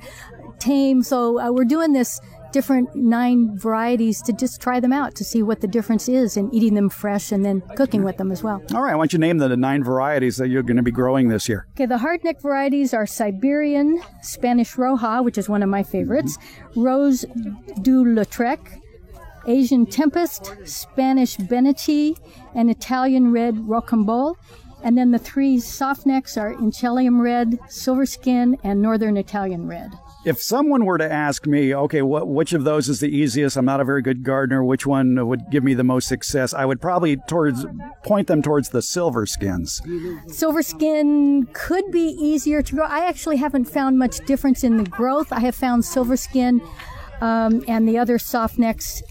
tame. So uh, we're doing this different nine varieties to just try them out to see what the difference is in eating them fresh and then cooking with them as well.
All right, why don't you name the, nine varieties that you're going to be growing this year?
Okay, the hardneck varieties are Siberian, Spanish Roja, which is one of my favorites, mm-hmm. Rose du Lautrec, Asian Tempest, Spanish Beneti, and Italian Red Rocambole. And then the three soft necks are Inchelium Red, Silver Skin, and Northern Italian Red.
If someone were to ask me, okay, what, which of those is the easiest? I'm not a very good gardener. Which one would give me the most success? I would probably towards point them towards the silver skins.
Silver skin could be easier to grow. I actually haven't found much difference in the growth. I have found silver skin um, and the other soft necks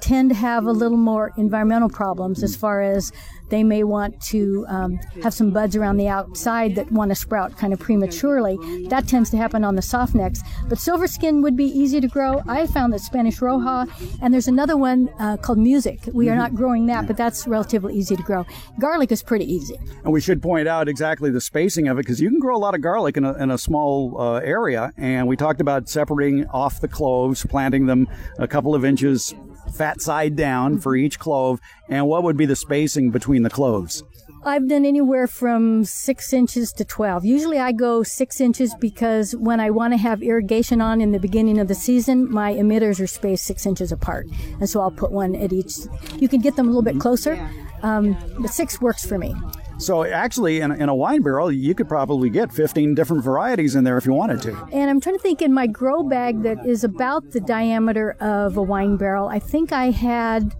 tend to have a little more environmental problems as far as they may want to um, have some buds around the outside that want to sprout kind of prematurely. That tends to happen on the soft necks. But silver skin would be easy to grow. I found that Spanish Roja, and there's another one uh, called Music. We are not growing that, but that's relatively easy to grow. Garlic is pretty easy.
And we should point out exactly the spacing of it because you can grow a lot of garlic in a, in a small uh, area. And we talked about separating off the cloves, planting them a couple of inches fat side down for each clove. And what would be the spacing between the cloves?
I've done anywhere from six inches to 12. Usually I go six inches because when I want to have irrigation on in the beginning of the season, my emitters are spaced six inches apart. And so I'll put one at each. You can get them a little bit closer, um, but six works for me.
So actually, in, in a wine barrel, you could probably get 15 different varieties in there if you wanted to.
And I'm trying to think in my grow bag that is about the diameter of a wine barrel, I think I had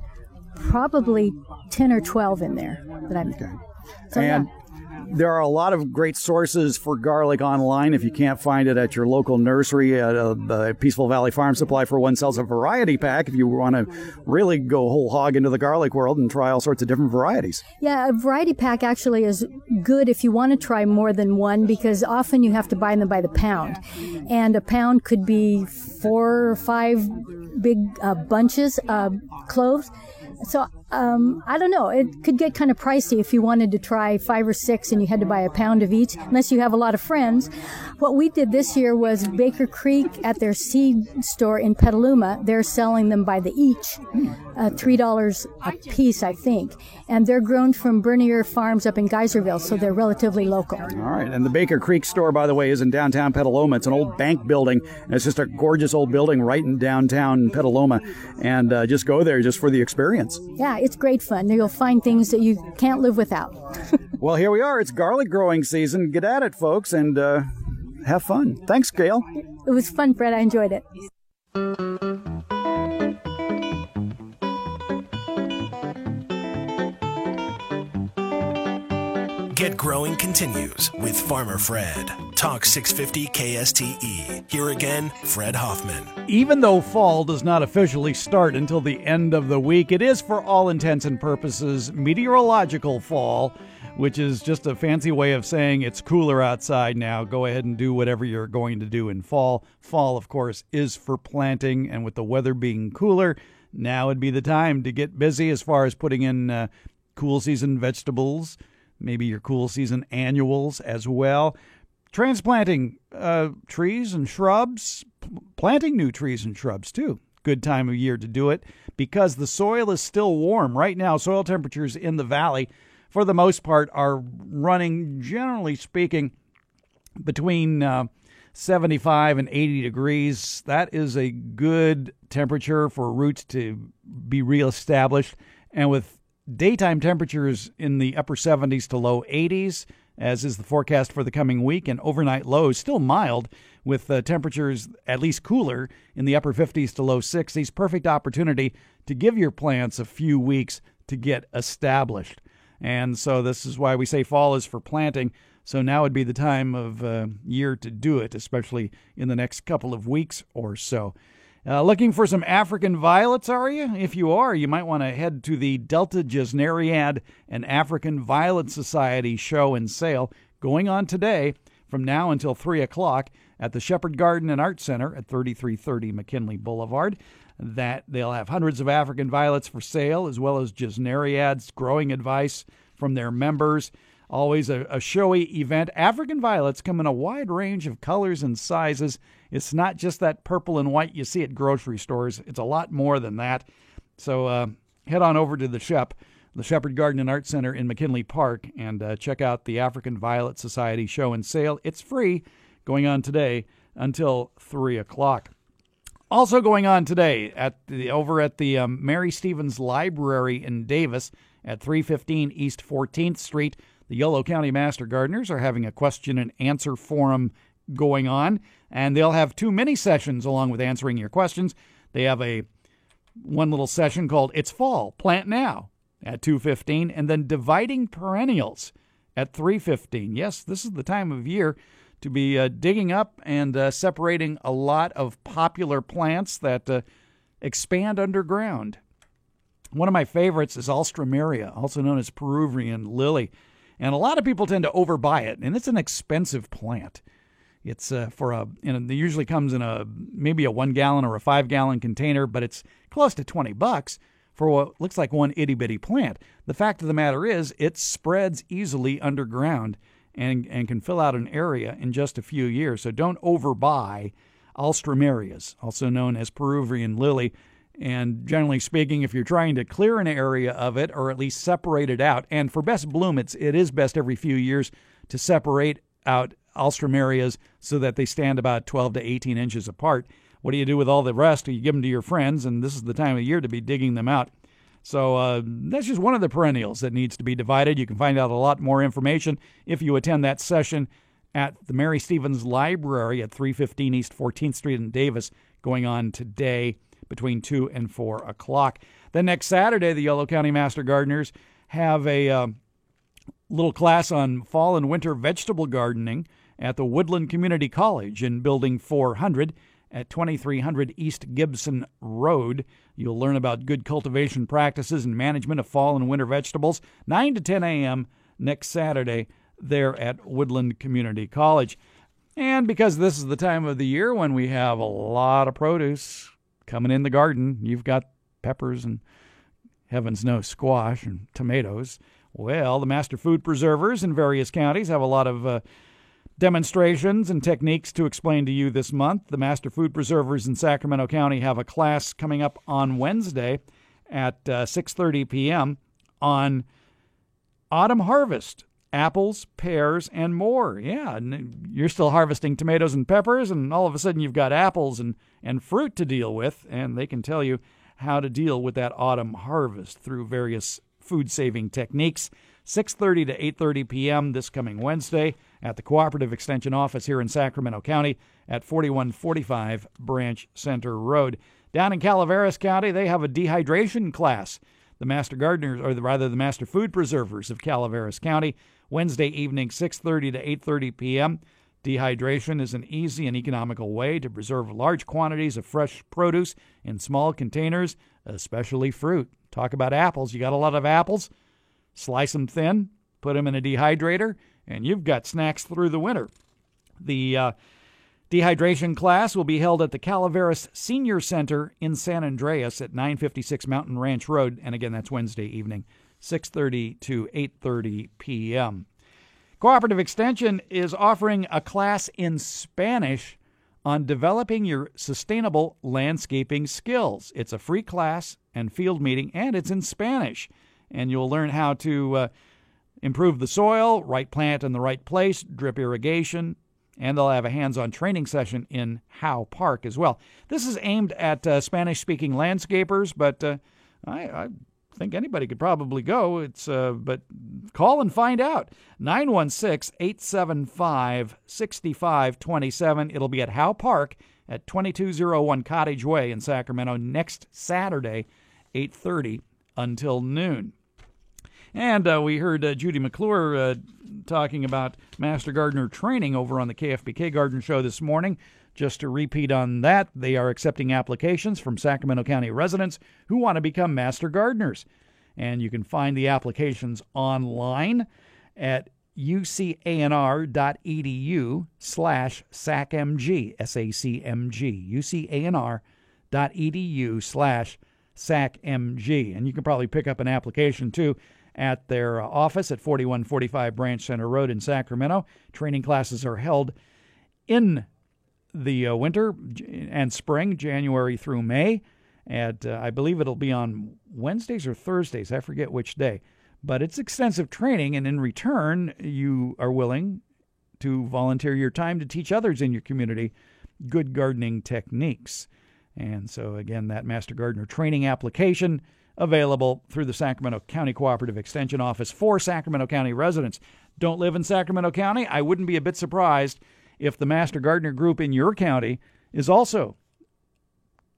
probably 10 or 12 in there that I'm.
Okay.
So,
and
yeah.
There are a lot of great sources for garlic online. If you can't find it at your local nursery, at Peaceful Valley Farm Supply for one sells a variety pack. If you want to really go whole hog into the garlic world and try all sorts of different varieties.
Yeah, a variety pack actually is good if you want to try more than one because often you have to buy them by the pound. And a pound could be four or five big uh, bunches of cloves. So um, I don't know. It could get kind of pricey if you wanted to try five or six and you had to buy a pound of each, unless you have a lot of friends. What we did this year was Baker Creek at their seed store in Petaluma. They're selling them by the each, uh, three dollars a piece, I think, and they're grown from Bernier Farms up in Geyserville, so they're relatively local.
All right, and the Baker Creek store, by the way, is in downtown Petaluma. It's an old bank building. And it's just a gorgeous old building right in downtown Petaluma, and uh, just go there just for the experience.
Yeah, it's great fun. You'll find things that you can't live without.
well, here we are. It's garlic growing season. Get at it, folks, and uh, have fun. Thanks, Gail.
It was fun, Fred. I enjoyed it.
Get Growing continues with Farmer Fred. Talk 650 KSTE. Here again, Fred Hoffman.
Even though fall does not officially start until the end of the week, it is for all intents and purposes meteorological fall, which is just a fancy way of saying it's cooler outside now. Go ahead and do whatever you're going to do in fall. Fall, of course, is for planting, and with the weather being cooler, now would be the time to get busy as far as putting in uh, cool season vegetables maybe your cool season annuals as well. Transplanting uh, trees and shrubs, planting new trees and shrubs too. Good time of year to do it because the soil is still warm. Right now, soil temperatures in the valley, for the most part, are running, generally speaking, between uh, 75 and 80 degrees. That is a good temperature for roots to be reestablished. And with Daytime temperatures in the upper 70s to low 80s, as is the forecast for the coming week, and overnight lows still mild with uh, temperatures at least cooler in the upper 50s to low 60s. Perfect opportunity to give your plants a few weeks to get established. And so this is why we say fall is for planting. So now would be the time of uh, year to do it, especially in the next couple of weeks or so. Uh, looking for some African violets, are you? If you are, you might want to head to the Delta Gesneriad and African Violet Society show and sale going on today from now until 3 o'clock at the Shepherd Garden and Art Center at 3330 McKinley Boulevard. That they'll have hundreds of African violets for sale, as well as Gesneriads, growing advice from their members. Always a, a showy event. African violets come in a wide range of colors and sizes. It's not just that purple and white you see at grocery stores, it's a lot more than that. So uh, head on over to the Shep, the Shepherd Garden and Art Center in McKinley Park, and uh, check out the African Violet Society show and sale. It's free, going on today until 3 o'clock. Also going on today at the over at the um, Mary Stephens Library in Davis at 315 East 14th Street. The Yolo County Master Gardeners are having a question and answer forum going on, and they'll have two mini sessions along with answering your questions. They have a one little session called "It's Fall, Plant Now" at 2:15, and then dividing perennials at 3:15. Yes, this is the time of year to be uh, digging up and uh, separating a lot of popular plants that uh, expand underground. One of my favorites is Alstroemeria, also known as Peruvian lily. And a lot of people tend to overbuy it, and it's an expensive plant. It's uh, for a, you know, it usually comes in a maybe a one gallon or a five gallon container, but it's close to 20 bucks for what looks like one itty bitty plant. The fact of the matter is, it spreads easily underground and, and can fill out an area in just a few years. So don't overbuy Alstroemerias, also known as Peruvian lily. And generally speaking, if you're trying to clear an area of it or at least separate it out, and for best bloom, it's it is best every few years to separate out Alstroemerias so that they stand about 12 to 18 inches apart. What do you do with all the rest? You give them to your friends, and this is the time of year to be digging them out. So uh, that's just one of the perennials that needs to be divided. You can find out a lot more information if you attend that session at the Mary Stephens Library at 315 East 14th Street in Davis, going on today between 2 and 4 o'clock. Then next Saturday, the Yolo County Master Gardeners have a uh, little class on fall and winter vegetable gardening at the Woodland Community College in Building 400 at 2300 East Gibson Road. You'll learn about good cultivation practices and management of fall and winter vegetables, 9 to 10 a.m. next Saturday there at Woodland Community College. And because this is the time of the year when we have a lot of produce coming in the garden, you've got peppers and heavens no squash and tomatoes. Well, the master food preservers in various counties have a lot of uh, demonstrations and techniques to explain to you this month. The master food preservers in Sacramento County have a class coming up on Wednesday at uh, 6:30 p.m. on autumn harvest apples, pears, and more. Yeah, and you're still harvesting tomatoes and peppers, and all of a sudden you've got apples and, and fruit to deal with, and they can tell you how to deal with that autumn harvest through various food saving techniques. 6:30 to 8:30 p.m. this coming Wednesday at the Cooperative Extension Office here in Sacramento County at 4145 Branch Center Road. Down in Calaveras County, they have a dehydration class. The Master Gardeners, or the, rather the Master Food Preservers of Calaveras County, Wednesday evening, 6:30 to 8:30 p.m. Dehydration is an easy and economical way to preserve large quantities of fresh produce in small containers, especially fruit. Talk about apples. You got a lot of apples? Slice them thin, put them in a dehydrator, and you've got snacks through the winter. The uh, dehydration class will be held at the Calaveras Senior Center in San Andreas at 956 Mountain Ranch Road, and again, that's Wednesday evening, 6:30 to 8:30 p.m. Cooperative Extension is offering a class in Spanish on developing your sustainable landscaping skills. It's a free class and field meeting, and it's in Spanish. And you'll learn how to uh, improve the soil, right plant in the right place, drip irrigation, and they'll have a hands on training session in Howe Park as well. This is aimed at uh, Spanish speaking landscapers, but uh, I, I, think anybody could probably go. It's uh, But call and find out. 916 875 6527. It'll be at Howe Park at 2201 Cottage Way in Sacramento next Saturday, 8.30 until noon. And uh, we heard uh, Judy McClure uh, talking about Master Gardener training over on the KFBK Garden Show this morning. Just to repeat on that, they are accepting applications from Sacramento County residents who want to become Master Gardeners. And you can find the applications online at ucanr.edu slash sacmg, S-A-C-M-G, ucanr.edu slash SACMG. And you can probably pick up an application too at their uh, office at 4145 Branch Center Road in Sacramento. Training classes are held in the uh, winter and spring, January through May. At uh, I believe it'll be on Wednesdays or Thursdays. I forget which day. But it's extensive training, and in return, you are willing to volunteer your time to teach others in your community good gardening techniques. And so, again, that Master Gardener training application available through the Sacramento County Cooperative Extension Office for Sacramento County residents. Don't live in Sacramento County? I wouldn't be a bit surprised if the Master Gardener group in your county is also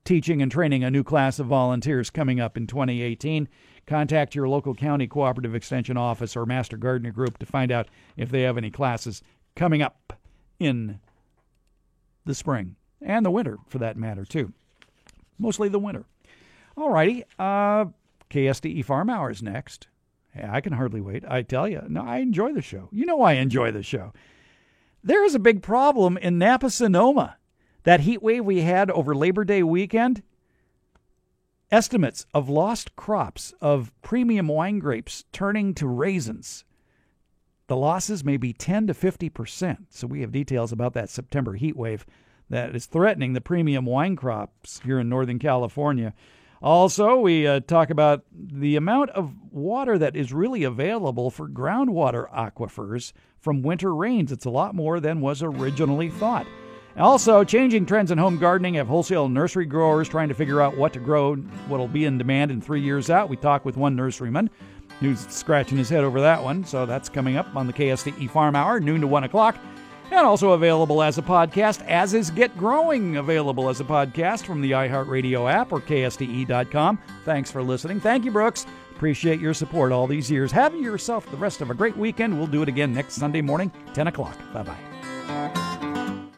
teaching and training a new class of volunteers coming up in 2018. Contact your local county cooperative extension office or Master Gardener group to find out if they have any classes coming up in the spring and the winter, for that matter, too. Mostly the winter. All righty. Uh, KSTE Farm Hours next. Yeah, I can hardly wait. I tell you, no, I enjoy the show. You know I enjoy the show. There is a big problem in Napa Sonoma. That heat wave we had over Labor Day weekend, estimates of lost crops of premium wine grapes turning to raisins. The losses may be 10 to 50%. So we have details about that September heat wave that is threatening the premium wine crops here in Northern California. Also, we uh, talk about the amount of water that is really available for groundwater aquifers from winter rains. It's a lot more than was originally thought. Also, changing trends in home gardening have wholesale nursery growers trying to figure out what to grow, what'll be in demand in three years out. We talked with one nurseryman who's scratching his head over that one, so that's coming up on the KSTE Farm Hour, noon to 1 o'clock and also available as a podcast, as is Get Growing, available as a podcast from the iHeartRadio app or KSTE.com. Thanks for listening. Thank you, Brooks. Appreciate your support all these years. Have yourself the rest of a great weekend. We'll do it again next Sunday morning, 10 o'clock. Bye bye.